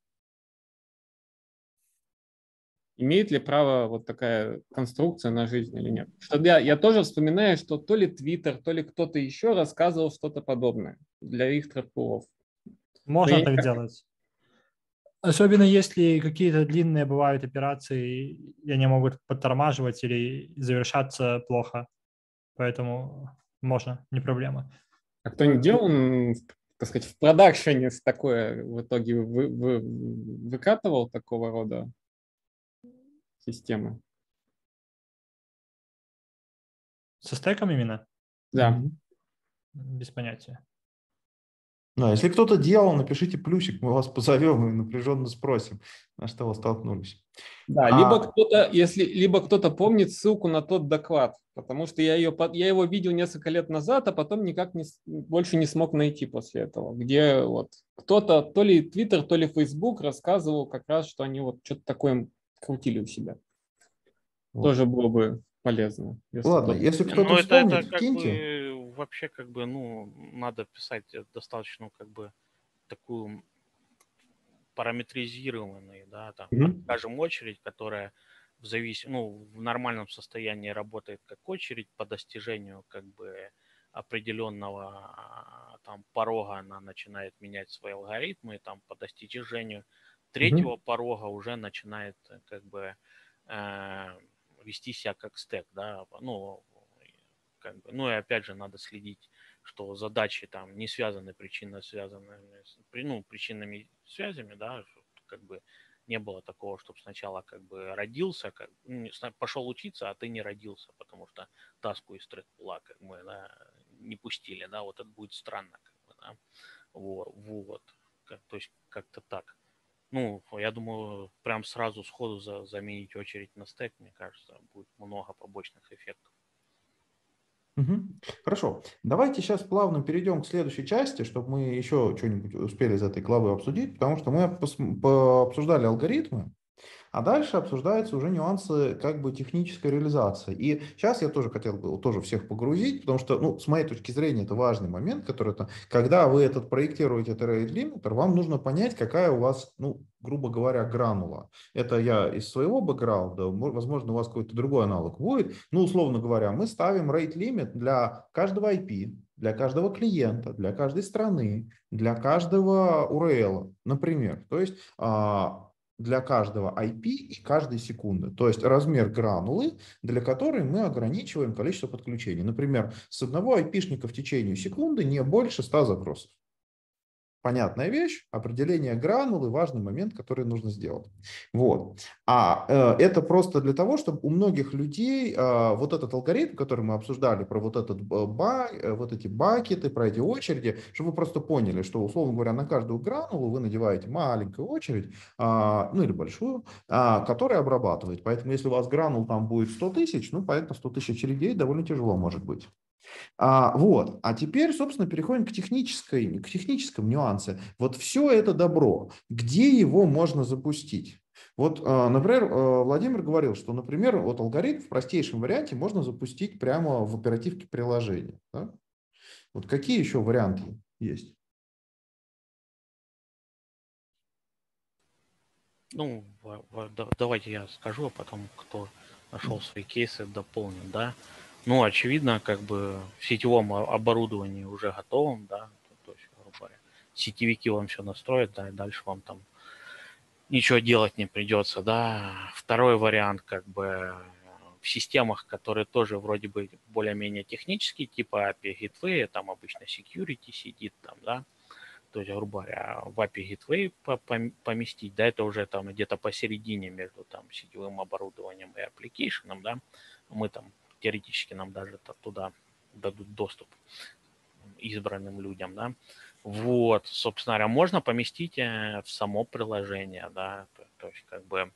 Имеет ли право вот такая конструкция на жизнь или нет? Что я, я тоже вспоминаю, что то ли Твиттер, то ли кто-то еще рассказывал что-то подобное для их тредпулов. Можно я так делать. Особенно если какие-то длинные бывают операции, и они могут подтормаживать или завершаться плохо. Поэтому можно, не проблема. А кто-нибудь делал, м, так сказать, в продакшене такое в итоге вы, вы- выкатывал такого рода системы? Со стеком именно? Да. Без понятия. Да, если кто-то делал, напишите плюсик, мы вас позовем и напряженно спросим, на что вы столкнулись. Да, А- либо кто-то, если либо кто-то помнит ссылку на тот доклад, потому что я ее, я его видел несколько лет назад, а потом никак не, больше не смог найти после этого, где вот кто-то, то ли Twitter, то ли Facebook рассказывал как раз, что они вот что-то такое крутили у себя. Вот. Тоже было бы полезно. если Ладно, кто-то- если Ну, кто-то это, вспомнит, это как киньте. бы вообще как бы, ну, надо писать достаточно как бы такую параметризированную, да, там, Мгм. скажем, очередь, которая в завис... ну, в нормальном состоянии работает как очередь по достижению как бы определенного а, там порога она начинает менять свои алгоритмы, и там по достижению третьего порога уже начинает э, как бы э, вести себя как стек, да, ну, как бы, ну и опять же надо следить, что задачи там не связаны причинно связанными, ну, причинными связями, да, как бы не было такого, чтобы сначала как бы родился, как, ну, пошел учиться, а ты не родился, потому что таску из тредпула как бы, да, не пустили, да, вот это будет странно, как бы, да, вот, вот. Как- то есть как-то так. Ну, я думаю, прям сразу сходу за, заменить очередь на стек, мне кажется, будет много побочных эффектов. Мгм. Хорошо. Давайте сейчас плавно перейдем к следующей части, чтобы мы еще что-нибудь успели из этой главы обсудить, потому что мы по- обсуждали алгоритмы, а дальше обсуждаются уже нюансы как бы технической реализации. И сейчас я тоже хотел бы тоже всех погрузить, потому что, ну, с моей точки зрения, это важный момент, который это, когда вы этот проектируете, это rate limiter, вам нужно понять, какая у вас, ну, грубо говоря, гранула. Это я из своего бэкграунда, мо- возможно, у вас какой-то другой аналог будет. Ну, условно говоря, мы ставим rate limit для каждого IP, для каждого клиента, для каждой страны, для каждого URL, например. То есть а, для каждого IP и каждой секунды. То есть размер гранулы, для которой мы ограничиваем количество подключений. Например, с одного IP-шника в течение секунды не больше 100 запросов. Понятная вещь, определение гранулы – важный момент, который нужно сделать. Вот. А э, это просто для того, чтобы у многих людей э, вот этот алгоритм, который мы обсуждали, про вот, этот, э, ба, э, вот эти бакеты, про эти очереди, чтобы вы просто поняли, что, условно говоря, на каждую гранулу вы надеваете маленькую очередь, а, ну или большую, а, которая обрабатывает. Поэтому если у вас гранул там будет 100 тысяч, ну, понятно, 100 тысяч очередей довольно тяжело может быть. А, вот. А теперь, собственно, переходим к, технической, к техническим нюансам. Вот все это добро, где его можно запустить? Вот, а, например, а, Владимир говорил, что, например, вот алгоритм в простейшем варианте можно запустить прямо в оперативке приложения. да? Вот какие еще варианты есть? Ну, давайте я скажу, а потом кто нашел свои кейсы, дополнит, да. Ну, очевидно, как бы в сетевом оборудовании уже готовом, да, то, есть, грубо говоря, сетевики вам все настроят, да, и дальше вам там ничего делать не придется, да. Второй вариант, как бы, в системах, которые тоже вроде бы более-менее технические, типа API Gateway, там обычно security сидит там, да, то есть, грубо говоря, в API Gateway поместить, да, это уже там где-то посередине между там сетевым оборудованием и application, да, мы там теоретически нам даже туда дадут доступ избранным людям, да, вот, собственно говоря, можно поместить э, в само приложение, да, то, то есть как бы,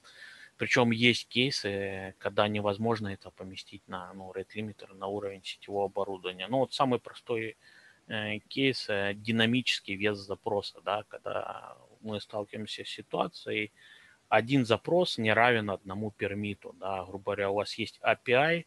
причем есть кейсы, когда невозможно это поместить на, ну, rate limiter на уровень сетевого оборудования. Ну, вот самый простой э, кейс э, динамический вес запроса, да, когда мы сталкиваемся с ситуацией, один запрос не равен одному пермиту, да, грубо говоря, у вас есть API,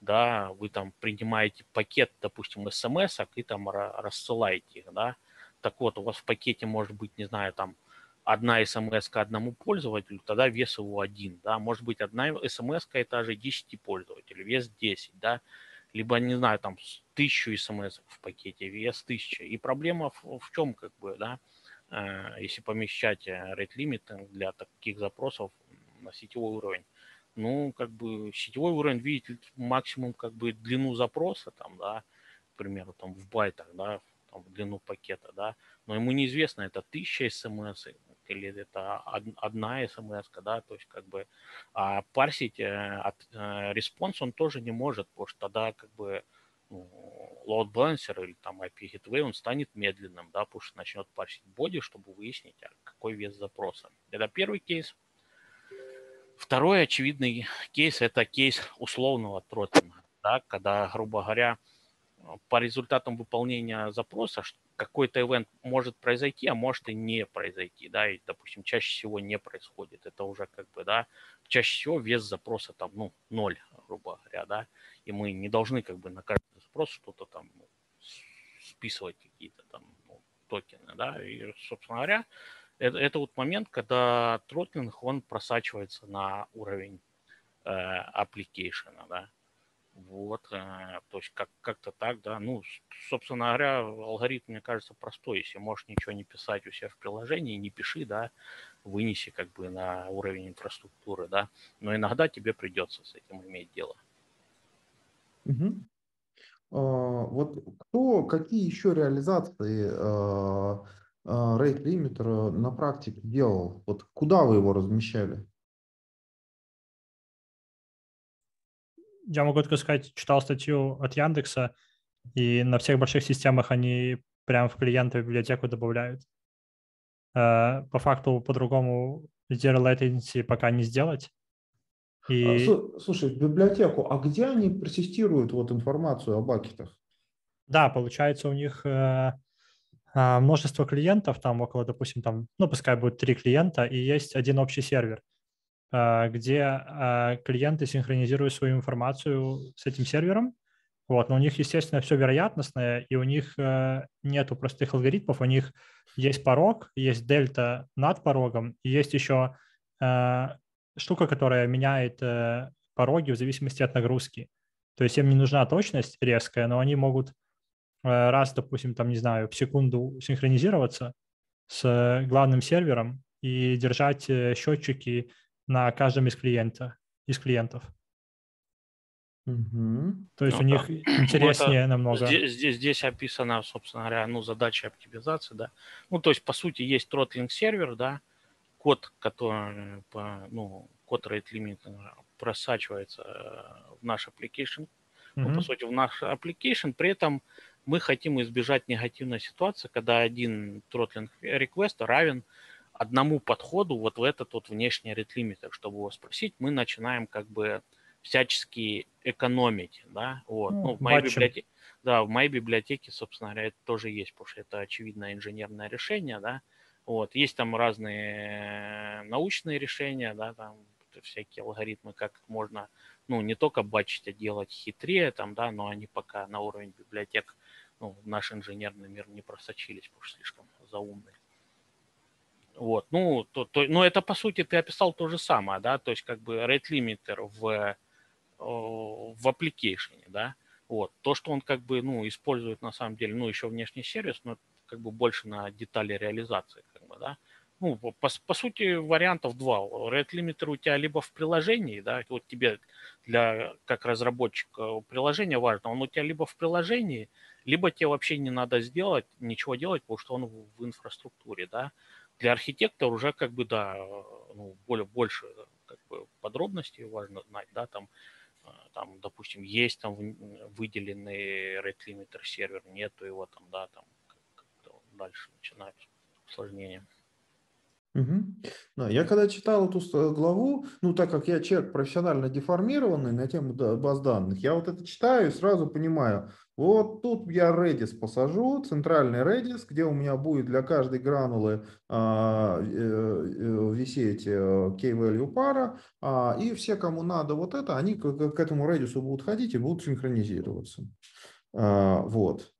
да, вы там принимаете пакет, допустим, смс и там рассылаете их, да, так вот, у вас в пакете может быть, не знаю, там одна смс одному пользователю, тогда вес его один, да, может быть одна смс это же 10 пользователей, вес 10, да, либо, не знаю, там тысячу смс в пакете, вес 1000. И проблема в, в чем, как бы, да, э, если помещать э, rate limit для таких запросов на сетевой уровень, ну, как бы сетевой уровень видит максимум как бы длину запроса, там, да, к примеру, там в байтах, да, там, длину пакета, да, но ему неизвестно, это тысяча смс или это одна смс, да, то есть как бы а парсить э, от э, response он тоже не может, потому что тогда как бы ну, load balancer или там API gateway, он станет медленным, да, потому что начнет парсить body, чтобы выяснить, а какой вес запроса. Это первый кейс. Второй очевидный кейс – это кейс условного тротлинга, да, когда, грубо говоря, по результатам выполнения запроса какой-то ивент может произойти, а может и не произойти, да, и, допустим, чаще всего не происходит. Это уже как бы, да, чаще всего вес запроса там, ну, ноль, грубо говоря, да, и мы не должны как бы на каждый запрос что-то там ну, списывать какие-то там ну, токены, да, и, собственно говоря, это, это вот момент, когда тротлинг, он просачивается на уровень э, да, вот, э, то есть как- как-то так, да. Ну, собственно говоря, алгоритм, мне кажется, простой. Если можешь ничего не писать у себя в приложении, не пиши, да, вынеси как бы на уровень инфраструктуры, да. Но иногда тебе придется с этим иметь дело. Угу. А, вот кто, какие еще реализации а, а, rate limiter на практике делал? Вот куда вы его размещали? я могу только сказать, читал статью от Яндекса, и на всех больших системах они прямо в клиента библиотеку добавляют. Э, по факту по-другому zero latency пока не сделать. И... А, слушай, в библиотеку, а где они протестируют вот информацию о бакетах? Да, получается у них э, э, множество клиентов, там около, допустим, там, ну, пускай будет три клиента, и есть один общий сервер. А, где а, клиенты синхронизируют свою информацию с этим сервером. Вот, но у них, естественно, все вероятностное, и у них э, нету простых алгоритмов, у них есть порог, есть дельта над порогом, и есть еще э, штука, которая меняет э, пороги в зависимости от нагрузки. То есть им не нужна точность резкая, но они могут раз, допустим, там, не знаю, в секунду синхронизироваться с главным сервером и держать счетчики на каждом из клиента, из клиентов. Угу. То есть ну, у них интереснее ну, намного. Здесь, здесь, здесь описана, собственно говоря, ну, задача оптимизации, да. Ну, то есть, по сути, есть тротлинг сервер, да, код, который, по, ну, код rate limit просачивается э, в наш application, mm ну, по сути, в наш application, при этом мы хотим избежать негативной ситуации, когда один тротлинг request равен одному подходу вот в этот вот внешний ретлимитер, чтобы его спросить, мы начинаем как бы всячески экономить, да, вот. Ну, ну в моей библиотеке, да, в моей библиотеке, собственно говоря, это тоже есть, потому что это очевидное инженерное решение, да, вот. Есть там разные научные решения, да, там всякие алгоритмы, как можно, ну, не только бачить, а делать хитрее, там, да, но они пока на уровень библиотек, ну, в наш инженерный мир не просочились, потому что слишком заумные. Вот, ну, то, то, ну, это, по сути, ты описал то же самое, да, то есть, как бы, rate limiter в, в application, да, вот, то, что он, как бы, ну, использует, на самом деле, ну, еще внешний сервис, но, как бы, больше на детали реализации, как бы, да, ну, по, по сути, вариантов два. Rate limiter у тебя либо в приложении, да, вот тебе для, как разработчика приложения важно, он у тебя либо в приложении, либо тебе вообще не надо сделать, ничего делать, потому что он в, в инфраструктуре, да. Для архитектора уже как бы, да, ну, более, больше как бы, подробностей важно знать, да, там, э, там, допустим, есть там выделенный rate limiter сервер, нету его там, да, там, дальше начинается усложнение. Угу. Да, я когда читал эту главу, ну так как я человек профессионально деформированный на тему баз данных, я вот это читаю и сразу понимаю, вот тут я Redis посажу, центральный Redis, где у меня будет для каждой гранулы а, э, э, висеть э, key-value пара, а, и все, кому надо вот это, они к, к этому Redis будут ходить и будут синхронизироваться. А, вот.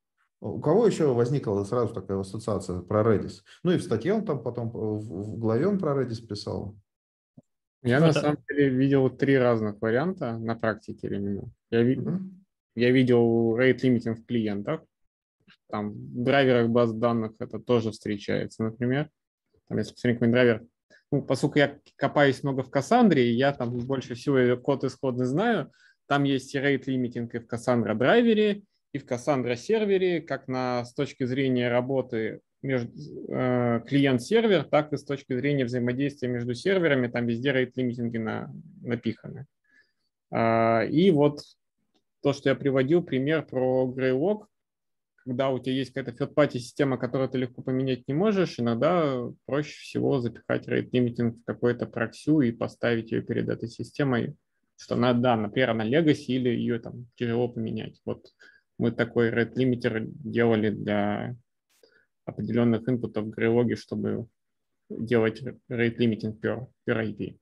У кого еще возникла сразу такая ассоциация про Redis? Ну и в статье он там потом, в главе он про Redis писал. Я на самом деле видел три разных варианта на практике именно. Я, ви... угу. Я видел rate limiting в клиентах, там в драйверах баз данных это тоже встречается, например. Там если посмотреть какой драйвер, ну, поскольку я копаюсь много в Кассандре, я там больше всего код исходный знаю, там есть и rate limiting и в Cassandra драйвере, и в Cassandra сервере, как на, с точки зрения работы между э, клиент-сервер, так и с точки зрения взаимодействия между серверами, там везде рейт-лимитинги на, напиханы. А, и вот то, что я приводил, пример про Greylog, когда у тебя есть какая-то third-party система, которую ты легко поменять не можешь, иногда проще всего запихать rate limiting в какой-то проксю и поставить ее перед этой системой, что она, да, например, на Legacy или ее там тяжело поменять. Вот мы такой rate limiter делали для определенных инпутов в Greylog, чтобы делать rate limiting per, per IP.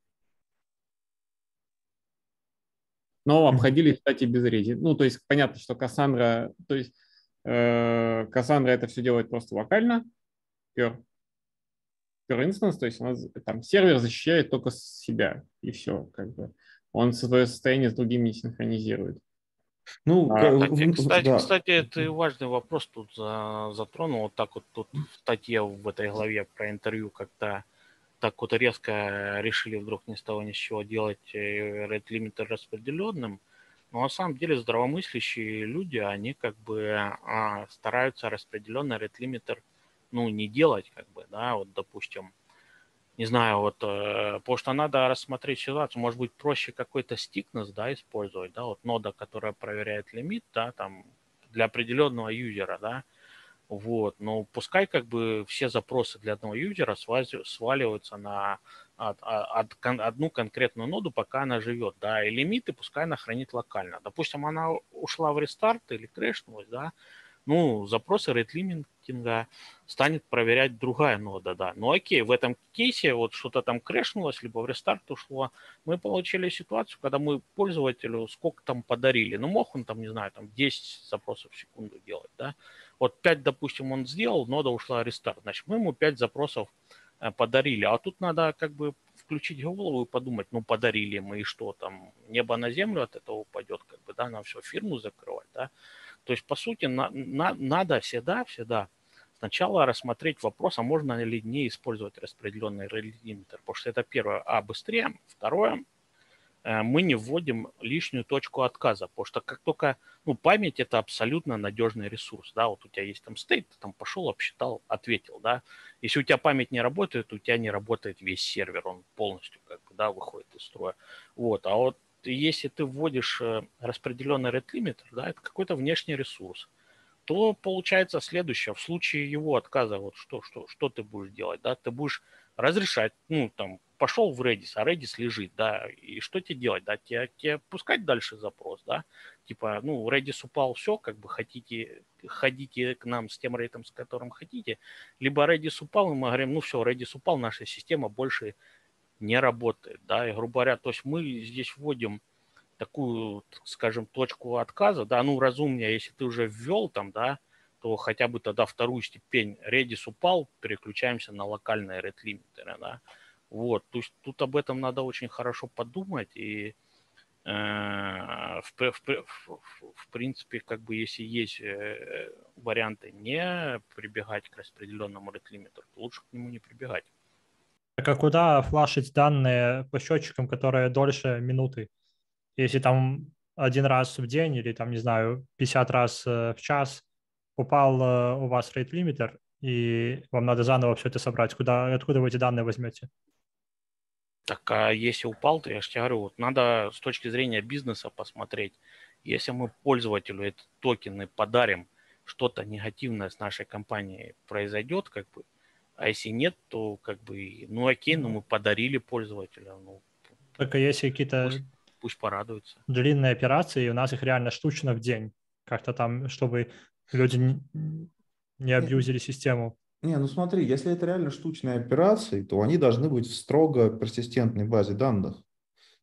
Но обходились, кстати, без реди. Ну, то есть понятно, что Cassandra, то есть э, Cassandra это все делает просто локально, per, per instance, то есть у нас там сервер защищает только себя, и все, как бы. Он свое состояние с другими не синхронизирует. Ну, а, кстати, кстати, да. кстати, это важный вопрос тут затронул. Вот так вот тут в статье в этой главе про интервью, когда так вот резко решили вдруг ни с того ни с чего делать э, Red Limiter распределенным. Но на самом деле здравомыслящие люди, они как бы а, стараются распределенный Red Limiter ну, не делать, как бы, да, вот, допустим, не знаю, вот, э, потому что надо рассмотреть ситуацию, может быть, проще какой-то стикнес, да, использовать, да, вот нода, которая проверяет лимит, да, там, для определенного юзера, да, вот, но пускай как бы все запросы для одного юзера сваливаются на от, от, от, одну конкретную ноду, пока она живет, да, и лимиты пускай она хранит локально. Допустим, она ушла в рестарт или крэшнулась, да, ну, запросы рейтлимитинга станет проверять другая нода, да. Ну окей, в этом кейсе вот что-то там крэшнулось, либо в рестарт ушло. Мы получили ситуацию, когда мы пользователю сколько там подарили. Ну мог он там, не знаю, там 10 запросов в секунду делать, да. Вот 5, допустим, он сделал, нода ушла рестарт. Значит, мы ему 5 запросов э, подарили. А тут надо как бы включить голову и подумать, ну подарили мы и что там, небо на землю от этого упадет, как бы, да, нам все фирму закрывать, да. То есть, по сути, на, на, надо всегда, всегда сначала рассмотреть вопрос, а можно ли не использовать распределенный лимитер, потому что это первое, а быстрее, второе, мы не вводим лишнюю точку отказа, потому что как только, ну, память это абсолютно надежный ресурс, да, вот у тебя есть там стейт, ты там пошел, обсчитал, ответил, да, если у тебя память не работает, у тебя не работает весь сервер, он полностью, как бы, да, выходит из строя, вот, а вот если ты вводишь э, распределенный rate limiter, да, это какой-то внешний ресурс, то получается следующее. В случае его отказа, вот что, что, что ты будешь делать, да, ты будешь разрешать, ну, там, пошел в Redis, а Redis лежит, да, и что тебе делать, да, тебе, тебе пускать дальше запрос, да, типа, ну, Redis упал, все, как бы хотите, ходите к нам с тем рейтом, с которым хотите, либо Redis упал, и мы говорим, ну, все, Redis упал, наша система больше не работает, да, и, грубо говоря, то есть мы здесь вводим такую, скажем, точку отказа, да, ну, разумнее, если ты уже ввел там, да, то хотя бы тогда вторую степень Redis упал, переключаемся на локальные red лимитеры, да, вот, то есть тут об этом надо очень хорошо подумать, и э, в, в, в, принципе, как бы, если есть э, варианты не прибегать к распределенному red лимитеру, то лучше к нему не прибегать. Так а куда флашить данные по счетчикам, которые дольше минуты? Если там один раз в день или там, не знаю, 50 раз э, в час упал у вас limiter, и вам надо заново все это собрать, куда, откуда вы эти данные возьмете? Так, а если упал, то я же тебе говорю, вот надо с точки зрения бизнеса посмотреть. Если мы пользователю эти токены подарим, что-то негативное с нашей компанией произойдет, как бы, а если нет, то как бы, ну окей, ну мы подарили пользователя, ну Только если какие-то пусть, пусть порадуются. длинные операции, у нас их реально штучно в день. Как-то там, чтобы люди не, не абьюзили систему. Не, ну смотри, если это реально штучные операции, то они должны быть в строго персистентной базе данных.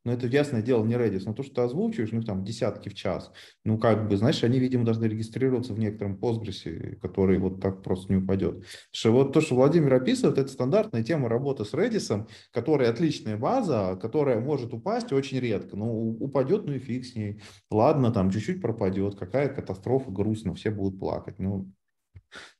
Но это ясное дело не Redis. Но то, что ты озвучиваешь, ну там десятки в час, ну как бы, знаешь, они, видимо, должны регистрироваться в некотором Postgres, который вот так просто не упадет. Потому что вот то, что Владимир описывает, это стандартная тема работы с Redis, которая отличная база, которая может упасть очень редко. Ну, упадет, ну и фиг с ней. Ладно, там чуть-чуть пропадет, какая катастрофа, грустно, все будут плакать. Ну,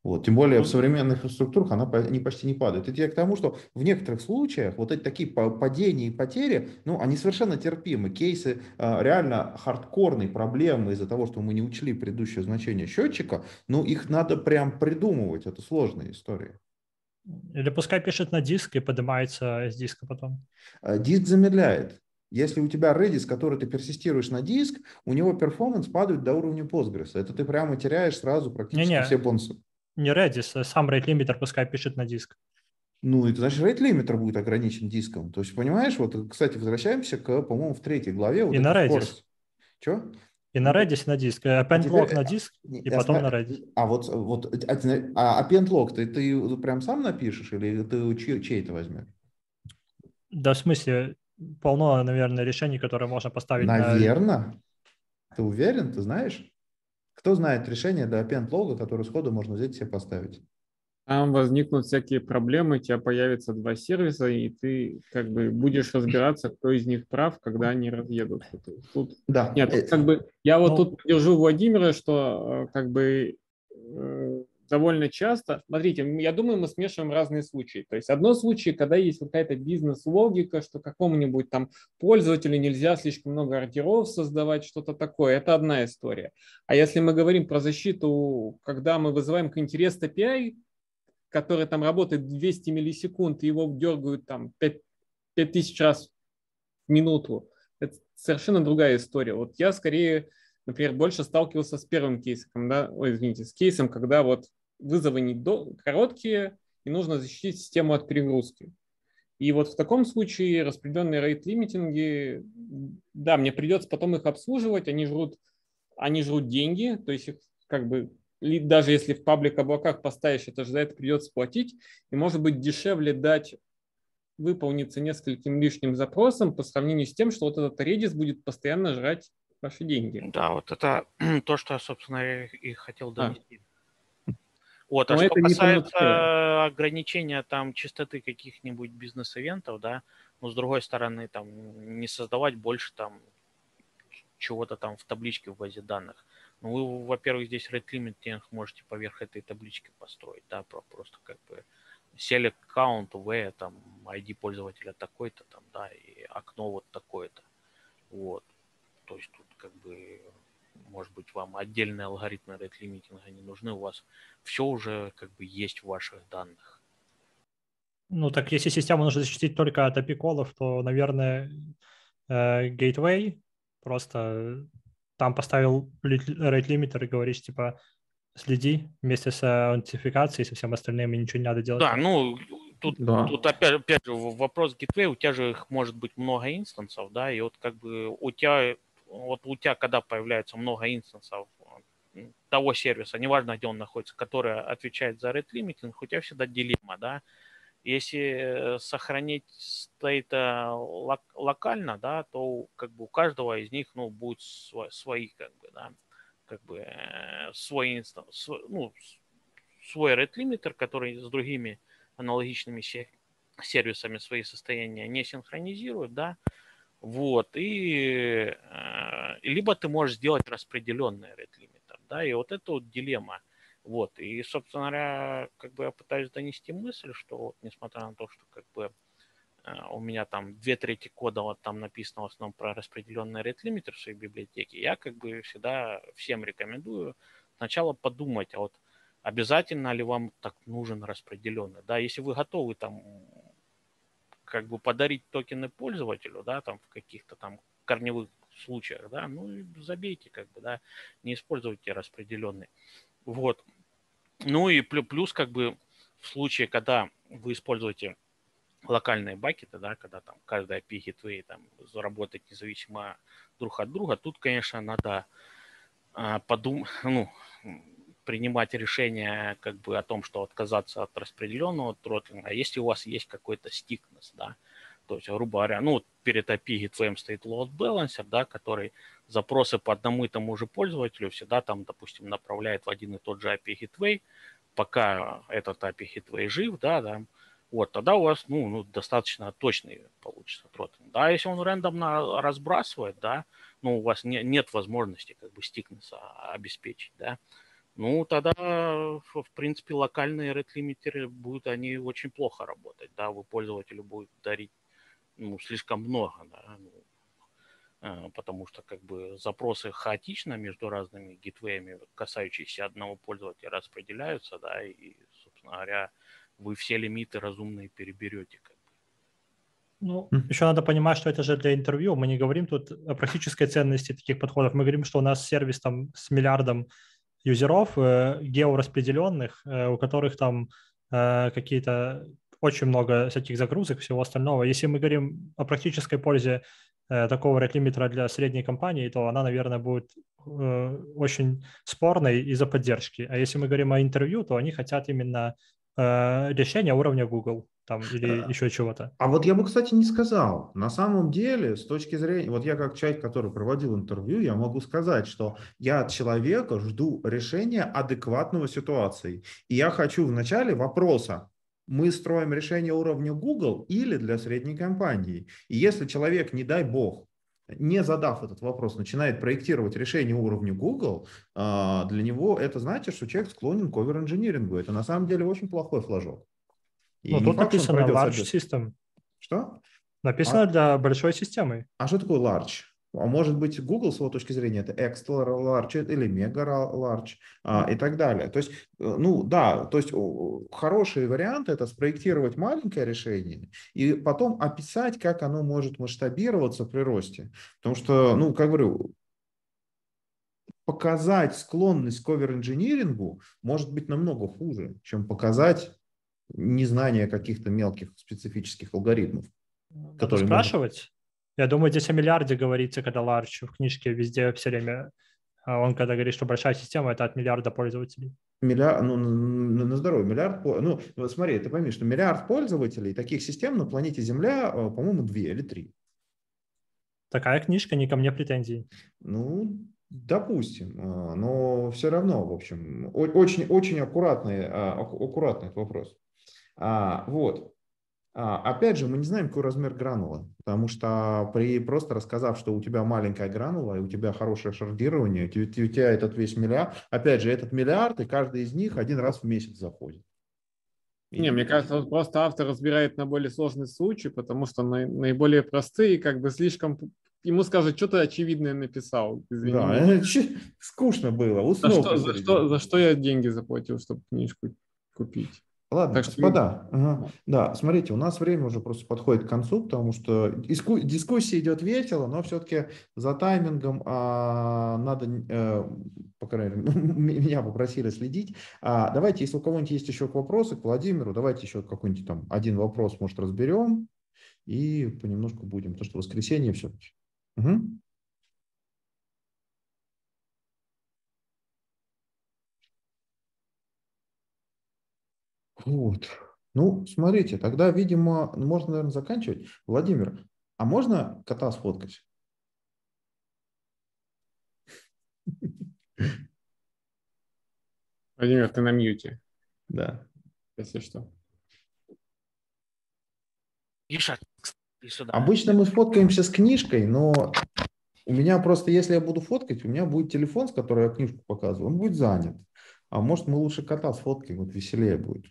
вот. Тем более в современных инфраструктурах она не, почти не падает. Это я к тому, что в некоторых случаях вот эти такие па- падения и потери, ну, они совершенно терпимы. Кейсы а, реально хардкорной проблемы из-за того, что мы не учли предыдущее значение счетчика, ну, их надо прям придумывать. Это сложная история. Или пускай пишет на диск и поднимается с диска потом. А, Диск замедляет. Если у тебя Redis, который ты персистируешь на диск, у него performance падает до уровня Postgres. Это ты прямо теряешь сразу практически Не-не. все бонусы. Не Redis, а сам rate limiter пускай пишет на диск. Ну, это значит, rate limiter будет ограничен диском. То есть, понимаешь, вот, кстати, возвращаемся к, по-моему, в третьей главе. Вот И на Redis. скорость. Чё? И на Redis, и на диск. Э, Append теперь, log э, на диск, Не, и потом на Redis. А вот, вот а, а append log ты, ты прям сам напишешь или ты чей, чей-то возьмешь? Да, в смысле, полно, наверное, решений, которые можно поставить на... Наверно. Ты уверен? Ты знаешь? Кто знает решение до append log, которое сходу можно взять и себе поставить? Там возникнут всякие проблемы, у тебя появятся два сервиса, и ты как бы будешь разбираться, кто из них прав, когда они разъедутся. Тут Да. Нет, Э, как бы я вот ну- тут поддержу Владимира, что э, как бы э, довольно часто, смотрите, я думаю, мы смешиваем разные случаи. То есть одно случай, когда есть какая-то бизнес-логика, что какому-нибудь там пользователю нельзя слишком много ордеров создавать, что-то такое, это одна история. А если мы говорим про защиту, когда мы вызываем какой-нибудь REST API, который там работает 200 миллисекунд, и его дергают там 5, 5000 раз в минуту, это совершенно другая история. Вот я скорее, например, больше сталкивался с первым кейсом, да, ой, извините, с кейсом, когда вот вызовы не до, короткие, и нужно защитить систему от перегрузки. И вот в таком случае распределенные рейт-лимитинги, да, мне придется потом их обслуживать, они жрут, они жрут деньги, то есть их как бы даже если в паблик облаках поставишь, это же за это придется платить, и может быть дешевле дать выполниться нескольким лишним запросам по сравнению с тем, что вот этот Redis будет постоянно жрать ваши деньги. Да, вот это то, что собственно, я и хотел донести. Вот, а Но что это не касается ограничения там чистоты каких-нибудь бизнес-ивентов, да, но с другой стороны, там, не создавать больше там чего-то там в табличке в базе данных. Ну, вы, во-первых, здесь rate limiting можете поверх этой таблички построить, да, про- просто как бы select count, v, там, ID пользователя такой-то, там, да, и окно вот такое-то. Вот. То есть тут как бы, может быть, вам отдельные алгоритмы rate лимитинга не нужны, у вас все уже как бы есть в ваших данных. Ну, так если систему нужно защитить только от API-колов, то, наверное, э, Gateway просто там поставил rate limiter и говоришь, типа, следи вместе с аутентификацией, со всем остальным, и ничего не надо делать. Да, ну, тут, Да. тут опять, опять же вопрос Gateway, у тебя же их может быть много инстансов, да, и вот как бы у тебя, вот у тебя, когда появляется много инстансов того сервиса, неважно, где он находится, который отвечает за rate limiting, у тебя всегда дилемма, да, если э, сохранить стейт лок- локально, да, то как бы у каждого из них, ну, будет сво- свои, как бы, да, как бы э, свой инстанс, ну, с- свой rate limiter, который с другими аналогичными се- сервисами свои состояния не синхронизирует, да, вот, и э, либо ты можешь сделать распределенный rate limiter, да, и вот это вот дилемма, вот, и, собственно говоря, как бы я пытаюсь донести мысль, что вот, несмотря на то, что как бы э, у меня там две трети кода вот там написано в основном про распределенный rate limiter в своей библиотеке, я как бы всегда всем рекомендую сначала подумать, а вот обязательно ли вам так нужен распределенный. Да, если вы готовы там как бы подарить токены пользователю, да, там в каких-то там корневых случаях, да, ну и забейте, как бы, да, не используйте распределенный. Вот. Ну и плюс, как бы, в случае, когда вы используете локальные бакеты, да, когда там каждая API gateway там заработает независимо друг от друга, тут, конечно, надо а, подумать, ну, принимать решение как бы о том, что отказаться от распределенного тротлинга, а если у вас есть какой-то стикнес, да, то есть, грубо говоря, ну, перед API gateway стоит load balancer, да, который запросы по одному и тому же пользователю всегда там, допустим, направляет в один и тот же API gateway, пока этот API gateway жив, да, да, вот, тогда у вас, ну, ну достаточно точный получится тротлинг. Да, если он рандомно разбрасывает, да, ну, у вас не, нет возможности как бы стикнеса обеспечить, да, ну, тогда, в принципе, локальные рейт-лимитеры будут, они очень плохо работать, да, вы пользователю будет дарить, ну, слишком много, да, ну, а, потому что, как бы, запросы хаотично между разными гитвеями, касающиеся одного пользователя, распределяются, да, и, собственно говоря, вы все лимиты разумные переберете, как бы. Ну, еще надо понимать, что это же для интервью. Мы не говорим тут о практической ценности таких подходов. Мы говорим, что у нас сервис там с миллиардом юзеров э, геораспределенных, э, у которых там э, какие-то очень много всяких загрузок, всего остального. Если мы говорим о практической пользе такого рейт-лимитера для средней компании, то она, наверное, будет очень спорной из-за поддержки. А если мы говорим о интервью, то они хотят именно решения уровня Google там, или еще чего-то. А вот я бы, кстати, не сказал. На самом деле, с точки зрения, вот я как человек, который проводил интервью, я могу сказать, что я от человека жду решения адекватного ситуации. И я хочу в начале вопроса, мы строим решение уровня Google или для средней компании. И если человек, не дай бог, не задав этот вопрос, начинает проектировать решение уровня Google, а, для него это значит, что человек склонен к овер-инжинирингу. Это на самом деле очень плохой флажок. И ну, тут факт, написано large system. Что? Написано а? для большой системы. А что такое large? А может быть, Google, с его точки зрения, это extra large или mega large а, и так далее. То есть, э, ну да, то есть хороший вариант это спроектировать маленькое решение и потом описать, как оно может масштабироваться при росте. Потому что, ну, как говорю, показать склонность к овер-инжинирингу может быть намного хуже, чем показать незнание каких-то мелких специфических алгоритмов. Надо которые спрашивать. Можно... Я думаю, здесь о миллиарде говорится, когда Large в книжке везде все время, а он когда говорит, что большая система – это от миллиарда пользователей. Миллиард, ну, на, здоровье, миллиард, ну, смотри, ты пойми, что миллиард пользователей, таких систем на планете Земля, э, по-моему, две или три. Такая книжка, не ко мне претензий. Ну, допустим, э, но все равно, в общем, очень, очень аккуратный, э, аккуратный этот вопрос. А, вот. А, опять же, мы не знаем, какой размер гранулы, потому что при просто рассказав, что у тебя маленькая гранула, и у тебя хорошее шардирование, у тебя этот весь миллиард, опять же, этот миллиард, и каждый из них один раз в месяц заходит. Не, мне кажется, вот просто автор разбирает на более сложный случай, потому что на, наиболее простые, как бы слишком ему скажут, что ты очевидное написал. Извини. Да, скучно было. Уснул за, что, за, что, за что я деньги заплатил, чтобы книжку купить? Ладно, так господа, что... ага. да, смотрите, у нас время уже просто подходит к концу, потому что диску... дискуссия идет весело, но все-таки за таймингом а, надо, а, по крайней мере, меня попросили следить. А, давайте, если у кого-нибудь есть еще вопросы к Владимиру, давайте еще какой-нибудь там один вопрос, может, разберем и понемножку будем, потому что воскресенье все-таки. Угу. Вот. Ну, смотрите, тогда, видимо, можно, наверное, заканчивать. Владимир, а можно кота сфоткать? Владимир, ты на мьюте. Да. Если что. Сюда. Обычно мы фоткаемся с книжкой, но у меня просто, если я буду фоткать, у меня будет телефон, с которым я книжку показываю, он будет занят. А может, мы лучше кота сфоткаем, вот веселее будет.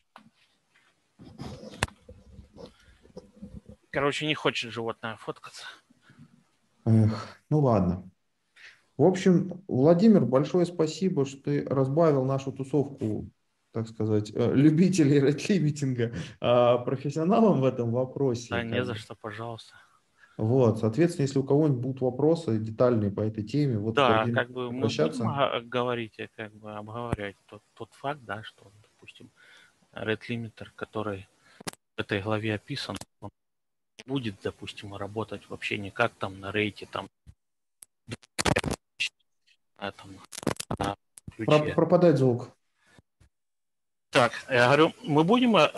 Короче, не хочет животное фоткаться. Эх, ну ладно. В общем, Владимир, большое спасибо, что ты разбавил нашу тусовку, так сказать, э, любителей ретлимитинга а, профессионалом в этом вопросе. Да, не за что, пожалуйста. Вот, соответственно, если у кого-нибудь будут вопросы детальные по этой теме, вот да, как бы мы будем говорить, как бы обговаривать тот, тот факт, да, что, допустим, Red Limiter, который в этой главе описан, он будет, допустим, работать вообще никак там на рейте, там, этом, на ключе. Пропадает звук. Так, я говорю, мы будем э,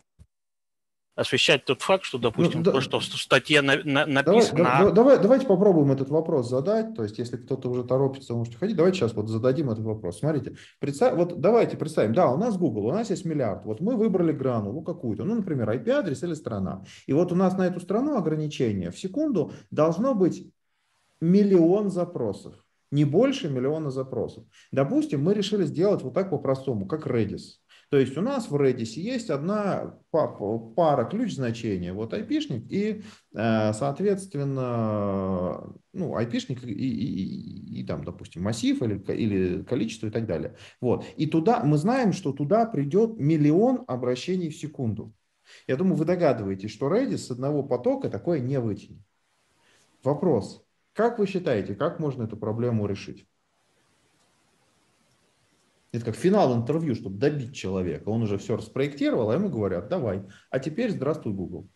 освещать тот факт, что, допустим, ну, да, то, что в статье на, на, написано... Давай, давай, давайте попробуем этот вопрос задать. То есть, если кто-то уже торопится, можете ходить. Давайте сейчас вот зададим этот вопрос. Смотрите, представь, вот давайте представим. Да, у нас Google, у нас есть миллиард. Вот мы выбрали гранулу какую-то, ну, например, IP-адрес или страна. И вот у нас на эту страну ограничение в секунду должно быть миллион запросов. Не больше миллиона запросов. Допустим, мы решили сделать вот так по-простому, как Redis. То есть у нас в Redis есть одна пара ключ значения, вот айпишник и, э, соответственно, ну, айпишник и, и, и, и там, допустим, массив или, или количество и так далее. Вот. И туда, мы знаем, что туда придет миллион обращений в секунду. Я думаю, вы догадываетесь, что Redis с одного потока такое не вытянет. Вопрос. Как вы считаете, как можно эту проблему решить? Это как финал интервью, чтобы добить человека. Он уже все распроектировал, а ему говорят, давай. А теперь здравствуй, Google.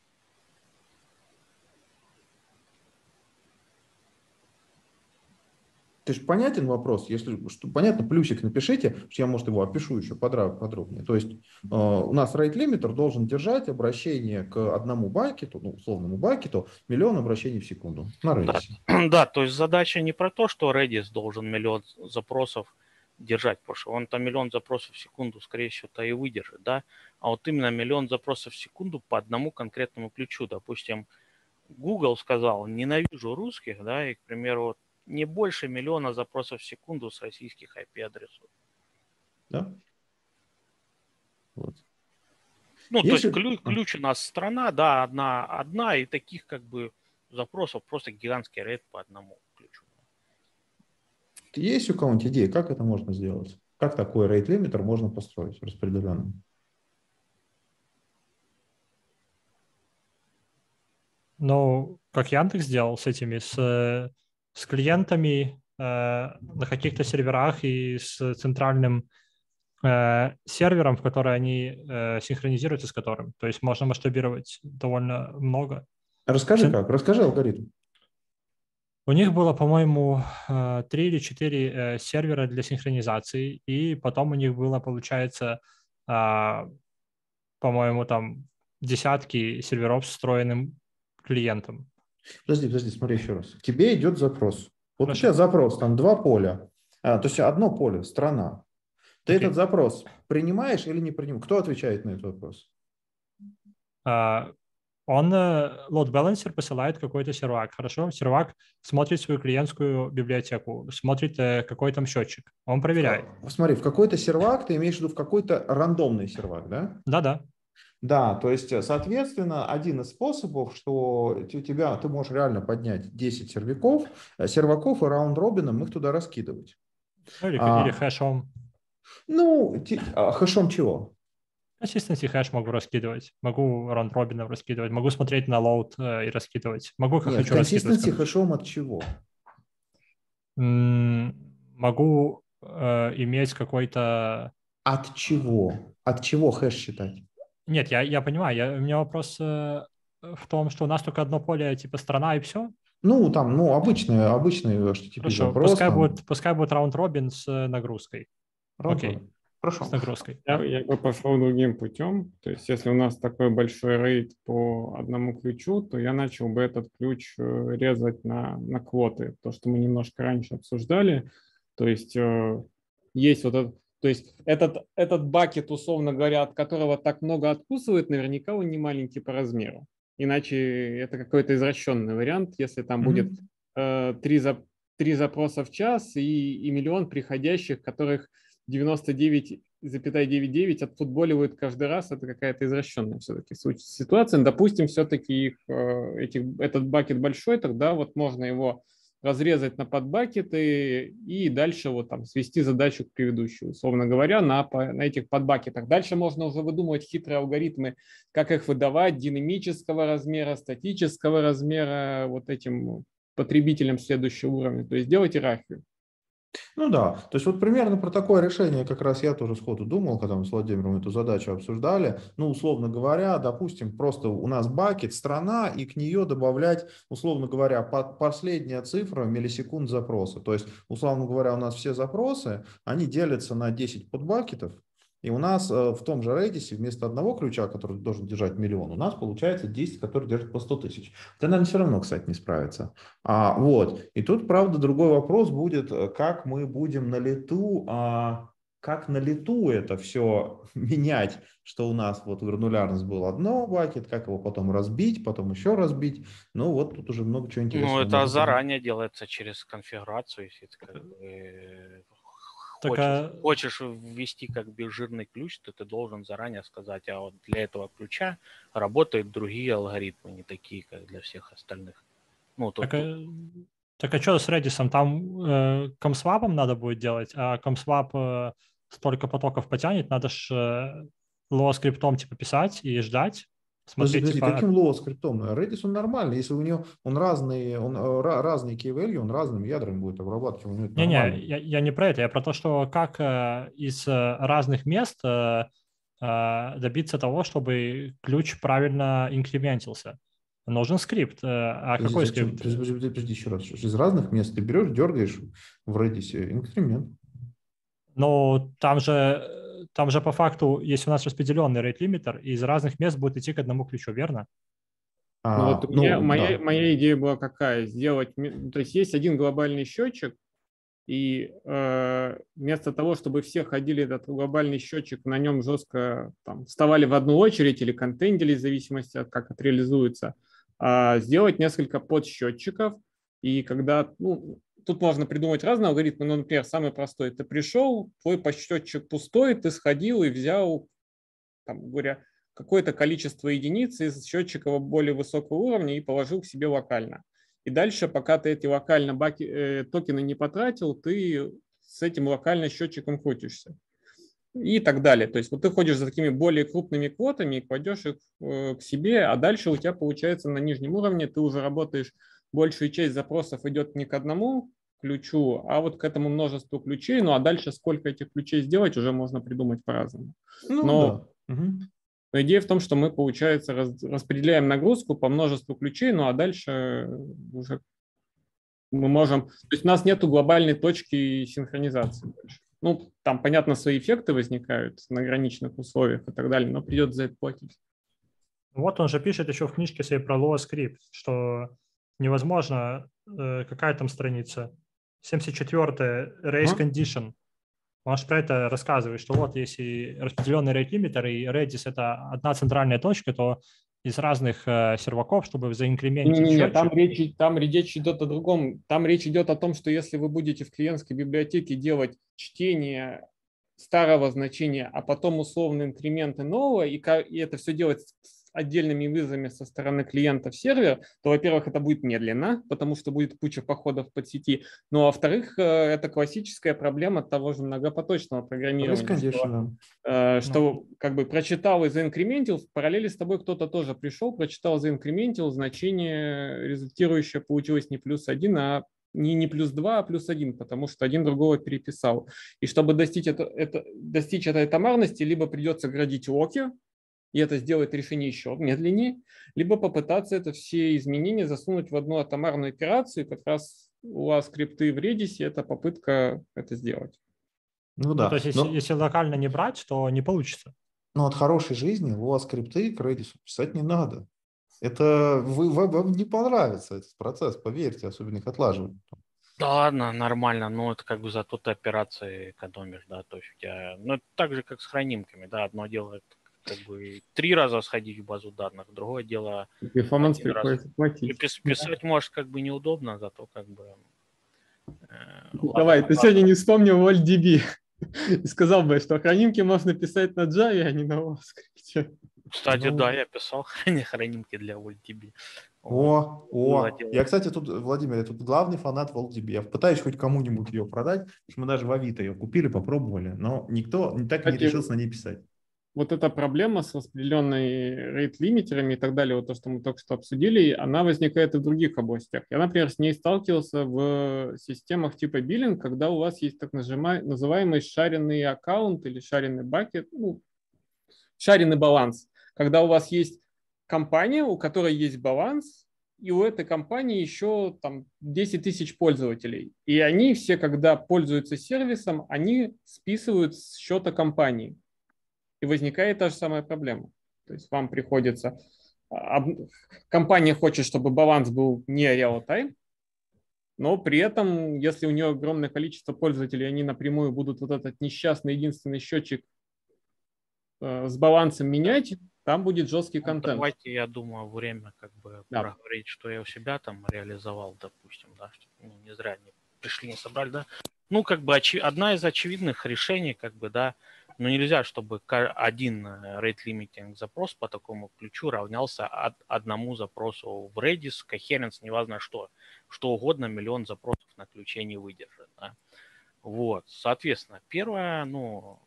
Ты же понятен вопрос? Если что, понятно, плюсик напишите, что я, может, его опишу еще подробнее. То есть э, у нас rate limiter должен держать обращение к одному бакету, ну, условному бакету, миллион обращений в секунду на Redis. Да, да, то есть задача не про то, что Redis должен миллион запросов держать, потому что он там миллион запросов в секунду, скорее всего-то и выдержит, да, а вот именно миллион запросов в секунду по одному конкретному ключу, допустим, Google сказал, ненавижу русских, да, и, к примеру, вот не больше миллиона запросов в секунду с российских IP-адресов. Да. Вот. Ну, Если... то есть ключ, ключ у нас страна, да, одна, одна, и таких как бы запросов просто гигантский рейд по одному. Есть у кого-нибудь идеи, как это можно сделать? Как такой rate limiter можно построить распределенный? Ну, как Яндекс сделал с этими, с, с клиентами э, на каких-то серверах и с центральным э, сервером, в который они э, синхронизируются с которым. То есть можно масштабировать довольно много. Расскажи как, расскажи алгоритм. У них было, по-моему, э, три или четыре э, сервера для синхронизации, и потом у них было, получается, а, по-моему, там десятки серверов с встроенным клиентом. Подожди, подожди, смотри еще раз. К тебе идет запрос. Вот Хорошо. у тебя запрос, там два поля. А, то есть одно поле, страна. Ты okay. этот запрос принимаешь или не принимаешь? Кто отвечает на этот вопрос? А, он э, load balancer посылает какой-то сервак. Хорошо, сервак смотрит свою клиентскую библиотеку, смотрит э, какой там счетчик. Он проверяет. Смотри, в какой-то сервак ты имеешь в виду в какой-то рандомный сервак, да? Да-да. Да, то есть, э, соответственно, один из способов, что у тебя, ты можешь реально поднять 10 серваков, серваков и раунд-робином их туда раскидывать. Или, а, или хэшом. Ну, а, хэшом чего? Consistency хэш могу раскидывать, могу round robin ом раскидывать, могу смотреть на load э, и раскидывать. Могу как Нет, хочу consistency хэшом от чего? могу э, иметь какой-то... От чего? От чего хэш считать? Нет, я, я понимаю. Я, у меня вопрос э, в том, что у нас только одно поле, типа страна и все. Ну, там, ну, обычные, обычные HTTP Хорошо, запрос, пускай, там... будет, пускай будет раунд-робин с э, нагрузкой. Окей. Okay. Хорошо. С нагрузкой. Я, я бы пошел другим путем. То есть, если у нас такой большой рейд по одному ключу, то я начал бы этот ключ э, резать на, на квоты. То, что мы немножко раньше обсуждали. То есть, э, есть вот этот, то есть этот, этот бакет, условно говоря, от которого так много откусывает, наверняка он не маленький по размеру. Иначе это какой-то извращенный вариант, если там mm-hmm. будет э, три, за, три запроса в час и, и миллион приходящих, которых 99 99 отфутболивают каждый раз, это какая-то извращенная все-таки ситуация. Допустим, все-таки их, э, этих, этот бакет большой, тогда вот можно его разрезать на подбакеты и дальше вот там свести задачу к предыдущей, условно говоря, на, на этих подбакетах. Дальше можно уже выдумывать хитрые алгоритмы, как их выдавать, динамического размера, статического размера вот этим потребителям следующего уровня. То есть делать иерархию. Ну да, то есть вот примерно про такое решение как раз я тоже сходу думал, когда мы с Владимиром эту задачу обсуждали. Ну, условно говоря, допустим, просто у нас бакет, страна, и к нее добавлять, условно говоря, последняя цифра миллисекунд запроса. То есть, условно говоря, у нас все запросы, они делятся на 10 подбакетов, и у нас э, в том же Redis вместо одного ключа, который должен держать миллион, у нас получается 10, который держит по 100 тысяч. Это, наверное, все равно, кстати, не справится. А, вот. И тут, правда, другой вопрос будет, э, как мы будем на лету, а, как на лету это все менять, что у нас вот гранулярность был одно бакет, как его потом разбить, потом еще разбить. Ну вот тут уже много чего интересного. Ну это заранее делается через конфигурацию, если это как бы так, хочешь, а... хочешь ввести как бы жирный ключ, то ты должен заранее сказать, а вот для этого ключа работают другие алгоритмы, не такие, как для всех остальных. Ну, тут, так, а... так а что с Redis? Там э, comp swap ом надо будет делать, а comp swap э, столько потоков потянет, надо же э, Lua скриптом типа писать и ждать, Смотри, подожди, типа... каким Lua скриптом? Redis он нормальный, если у него он разные, он разные key value, он разными ядрами будет обрабатывать. Не-не, я, я не про это, я про то, что как э, из э, разных мест э, э, добиться того, чтобы ключ правильно инкрементился. Нужен скрипт. Э, а подожди, какой скрипт? Подожди, подожди, подожди еще раз. Из разных мест ты берешь, дергаешь в Redis инкремент. Ну, там же там же по факту, если у нас распределенный рейт-лимитер, из разных мест будет идти к одному ключу, верно? А, ну, вот ну, меня, моя, да. моя идея была какая? Сделать, то есть есть один глобальный счетчик, и э, вместо того, чтобы все ходили этот глобальный счетчик, на нем жестко там, вставали в одну очередь или контейнили, в зависимости от как это реализуется, э, сделать несколько подсчетчиков, и когда ну, тут можно придумать разные алгоритмы, но, например, самый простой. Ты пришел, твой посчетчик пустой, ты сходил и взял, там, говоря, какое-то количество единиц из счетчика более высокого уровня и положил к себе локально. И дальше, пока ты эти локально баки, э, токены не потратил, ты с этим локально счетчиком крутишься. И так далее. То есть вот ты ходишь за такими более крупными квотами и кладешь их э, к себе, а дальше у тебя получается на нижнем уровне ты уже работаешь, большую часть запросов идет не к одному ключу, а вот к этому множеству ключей. Ну а дальше сколько этих ключей сделать, уже можно придумать по-разному. Ну, но, да. но идея в том, что мы, получается, раз, распределяем нагрузку по множеству ключей, ну а дальше уже мы можем... То есть у нас нет глобальной точки синхронизации больше. Ну, там, понятно, свои эффекты возникают на ограниченных условиях и так далее, но придется за это платить. Вот он же пишет еще в книжке своей про Lua Script, что невозможно, э, какая там страница, 74 race а? condition. Он же про это рассказывает, что вот если распределенный rate limiter и Redis это одна центральная точка, то из разных э, серваков, чтобы заинкрементить Нет, нет, там речь, там речь идет о другом. Там речь идет о том, что если вы будете в клиентской библиотеке делать чтение старого значения, а потом условно инкременты нового, и, и это все делать отдельными вызовами со стороны клиента в сервер, то, во-первых, это будет медленно, потому что будет куча походов под сети, ну, а во-вторых, э, это классическая проблема того же многопоточного программирования, конечно, что, э, что ну. как бы прочитал и заинкрементил, в параллели с тобой кто-то тоже пришел, прочитал, заинкрементил, значение результирующее получилось не плюс один, а не, не плюс 2, а плюс 1, потому что один другого переписал. И чтобы достичь, это, это, достичь этой томарности, либо придется градить локи, и это сделает решение еще медленнее, либо попытаться это все изменения засунуть в одну атомарную операцию, и как раз у вас скрипты в Redis, это попытка это сделать. Ну да. Ну, то есть, если, Но... если локально не брать, то не получится. Но от хорошей жизни у вас скрипты к Redis писать не надо. Это вы, вам, вам не понравится этот процесс, поверьте, особенно их отлаживать. Да ладно, нормально, но это как бы зато ты операции экономишь, да, то есть у тебя, ну, это так же, как с хранимками, да, одно дело как бы три раза сходить в базу данных, другое дело... Перформанс приходится платить. Пис, писать да. может как бы неудобно, зато как бы... Э, Давай, ладно, ты ладно. сегодня не вспомнил OldDB. И сказал бы, что хранимки можно писать на Java, а не на JavaScript. Кстати, Ну. да, я писал хранимки для VoltDB. О, о, я, кстати, тут, Владимир, я тут главный фанат VoltDB. Я пытаюсь хоть кому-нибудь ее продать, потому что мы даже в Авито ее купили, попробовали, но никто не так и не решился на ней писать. Вот эта проблема с распределенной рейт-лимитерами и так далее, вот то, что мы только что обсудили, она возникает и в других областях. Я, например, с ней сталкивался в системах типа биллинг, когда у вас есть так называемый шаренный аккаунт или шаренный бакет, ну, шаренный баланс, когда у вас есть компания, у которой есть баланс, и у этой компании еще там 10 тысяч пользователей. И они все, когда пользуются сервисом, они списывают с счета компании. И возникает та же самая проблема. То есть вам приходится... а, Компания хочет, чтобы баланс был не real-time, но при этом, если у нее огромное количество пользователей, они напрямую будут вот этот несчастный единственный счетчик э, с балансом менять, там будет жесткий Ну, контент. Давайте, я думаю, время как бы Да. проговорить, что я у себя там реализовал, допустим, да, что, ну, не зря они пришли, не собрали, да. Ну, как бы очи- одна из очевидных решений, как бы, да, ну, нельзя, чтобы один э, rate limiting запрос по такому ключу равнялся од- одному запросу в Redis, Coherence, неважно что, что угодно, миллион запросов на ключе не выдержит, да. Вот, соответственно, первое, ну,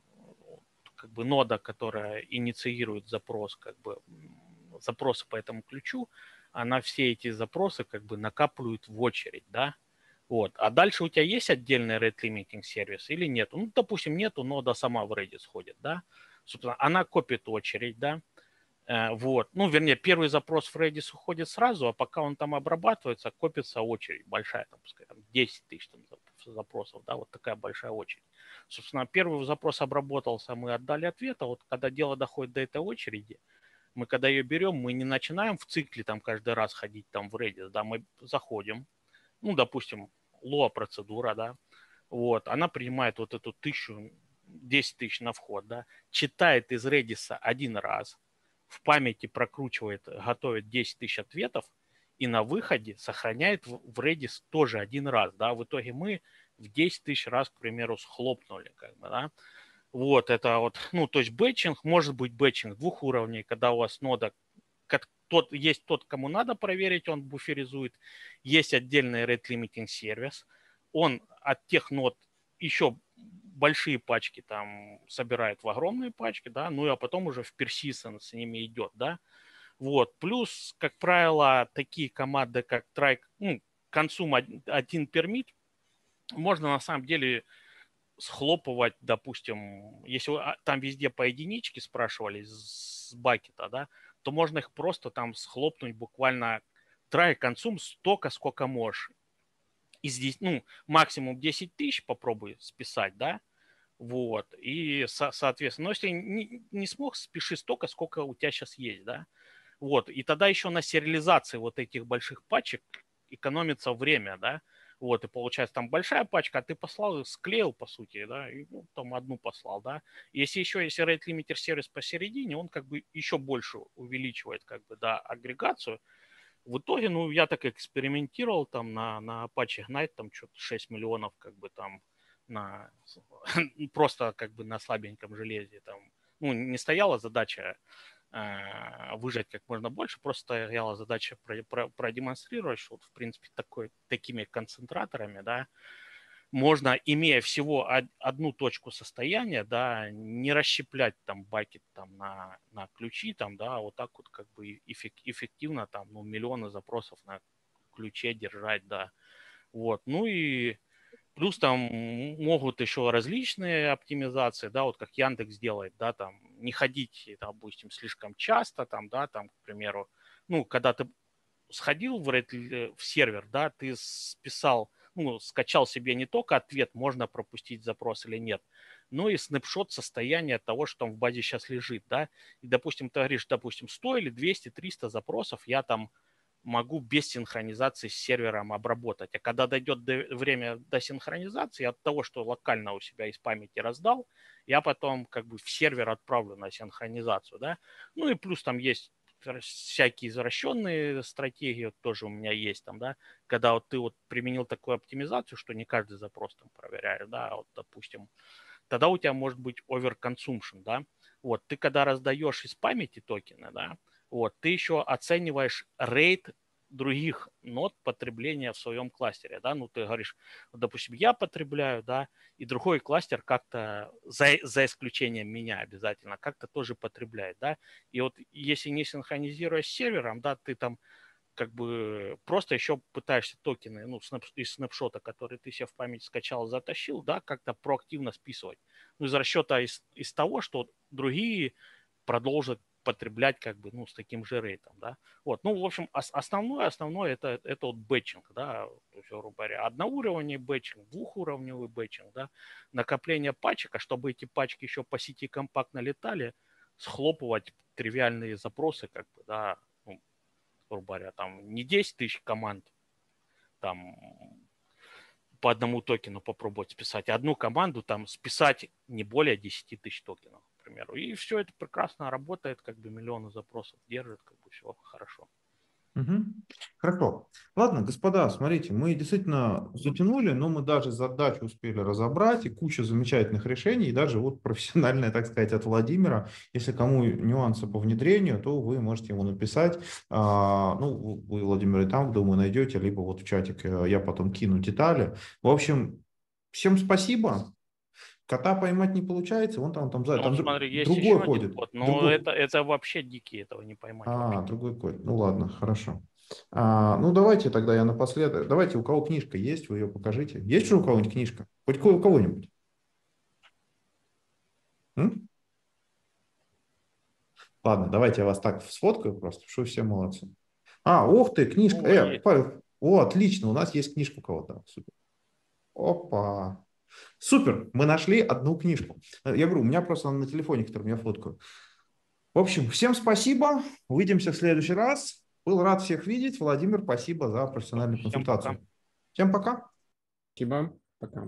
как бы нода, которая инициирует запрос, как бы запросы по этому ключу, она все эти запросы как бы накапливает в очередь, да, вот. А дальше у тебя есть отдельный rate limiting сервис или нет? Ну, допустим, нету, нода сама в Redis сходит, да, собственно, она копит очередь, да, Э, вот, ну, вернее, первый запрос в Redis уходит сразу, а пока он там обрабатывается, копится очередь большая, там, там 10 тысяч там, зап- запросов, да, вот такая большая очередь. Собственно, первый запрос обработался, мы отдали ответ, а вот когда дело доходит до этой очереди, мы когда ее берем, мы не начинаем в цикле там каждый раз ходить там в Redis, да, мы заходим, ну, допустим, Lua процедура, да, вот, она принимает вот эту тысячу, 10 тысяч на вход, да, читает из Redis один раз, в памяти прокручивает, готовит 10 тысяч ответов, и на выходе сохраняет в Redis тоже один раз, да, в итоге мы в 10 тысяч раз, к примеру, схлопнули, как бы, да. Вот, это вот, ну, то есть batching, может быть batching двух уровней, когда у вас нода, тот, есть тот, кому надо проверить, он буферизует, есть отдельный rate limiting сервис, он от тех нод еще большие пачки там собирает в огромные пачки, да, ну, а потом уже в persistent с ними идет, да, вот, плюс, как правило, такие команды, как try, ну, consume один- пермит, можно на самом деле схлопывать, допустим, если а, там везде по единичке спрашивали с бакета, да, то можно их просто там схлопнуть буквально try consume столько, сколько можешь. Из 10, ну, максимум 10 тысяч попробуй списать, да, вот, и, со- соответственно, но если не, не смог, спеши столько, сколько у тебя сейчас есть, да, вот, и тогда еще на сериализации вот этих больших пачек экономится время, да, вот, и получается там большая пачка, а ты послал, склеил, по сути, да, и ну, там одну послал, да. Если еще есть rate limiter сервис посередине, он как бы еще больше увеличивает, как бы, да, агрегацию. В итоге, ну, я так экспериментировал там на, на Apache Ignite, там что-то 6 миллионов, как бы, там, на, просто, как бы, на слабеньком железе, там, ну, не стояла задача выжать как можно больше, просто стояла задача про- про- продемонстрировать, что, вот, в принципе, такой, такими концентраторами, да, можно, имея всего од- одну точку состояния, да, не расщеплять там бакет там на, на ключи, там, да, а вот так вот как бы эффек- эффективно там, ну, миллионы запросов на ключе держать, да. Вот, ну и плюс там могут еще различные оптимизации, да, вот как Яндекс делает, да, там, не ходить, допустим, слишком часто, там, да, там, к примеру, ну, когда ты сходил в, Red- в сервер, да, ты списал, ну, скачал себе не только ответ, можно пропустить запрос или нет, но и снапшот состояния того, что там в базе сейчас лежит, да. И, допустим, ты говоришь, допустим, 100 или 200, 300 запросов я там могу без синхронизации с сервером обработать. А когда дойдет до, время до синхронизации, от того, что локально у себя из памяти раздал, я потом как бы в сервер отправлю на синхронизацию, да. Ну и плюс там есть всякие извращенные стратегии, вот тоже у меня есть там, да, когда вот ты вот применил такую оптимизацию, что не каждый запрос там проверяешь, да, а вот, допустим, тогда у тебя может быть overconsumption, да. Вот, ты когда раздаешь из памяти токены, да, вот, ты еще оцениваешь рейд других нот потребления в своем кластере, да, ну ты говоришь, допустим, я потребляю, да, и другой кластер как-то, за, за исключением меня обязательно, как-то тоже потребляет, да, и вот если не синхронизируя с сервером, да, ты там как бы просто еще пытаешься токены, ну, снап, из снапшота, который ты себе в память скачал, затащил, да, как-то проактивно списывать. Ну, из расчета из, из того, что другие продолжат потреблять как бы, ну, с таким же рейтом, да. Вот, ну, в общем, основное, основное это, это вот batching, да, то есть, грубо говоря, одноуровневый batching, двухуровневый batching, да, накопление пачек, а чтобы эти пачки еще по сети компактно летали, схлопывать тривиальные запросы, как бы, да, ну, грубо говоря, там не 10 тысяч команд, там по одному токену попробовать списать, одну команду там списать не более 10 тысяч токенов примеру. И все это прекрасно работает, как бы миллионы запросов держит, как бы все хорошо. Угу. Хорошо. Ладно, господа, смотрите, мы действительно затянули, но мы даже задачу успели разобрать, и куча замечательных решений, и даже вот профессиональная, так сказать, от Владимира. Если кому нюансы по внедрению, то вы можете ему написать. А, ну, вы, Владимир, и там, думаю, найдете, либо вот в чатик э, я потом кину детали. В общем, всем спасибо. Кота поймать не получается, вон там, там, ну, там смотри, есть другой еще ходит. код, но другой... это, это вообще дикий, этого не поймать. А, вообще. другой код. Ну ладно, хорошо. А, ну давайте тогда я напоследок. Давайте, у кого книжка есть, вы ее покажите. Есть же у кого-нибудь книжка? Хоть у кого-нибудь? М? Ладно, давайте я вас так сфоткаю просто, что все молодцы. А, ух ты, книжка. Ну, э, Павел, о, отлично, у нас есть книжка у кого-то. Супер. Опа. Супер, мы нашли одну книжку. Э, я говорю, у меня просто на телефоне, который я фоткаю. В общем, всем спасибо. Увидимся в следующий раз. Был рад всех видеть. Владимир, спасибо за профессиональную Всем консультацию. пока. Всем пока. Спасибо. Пока.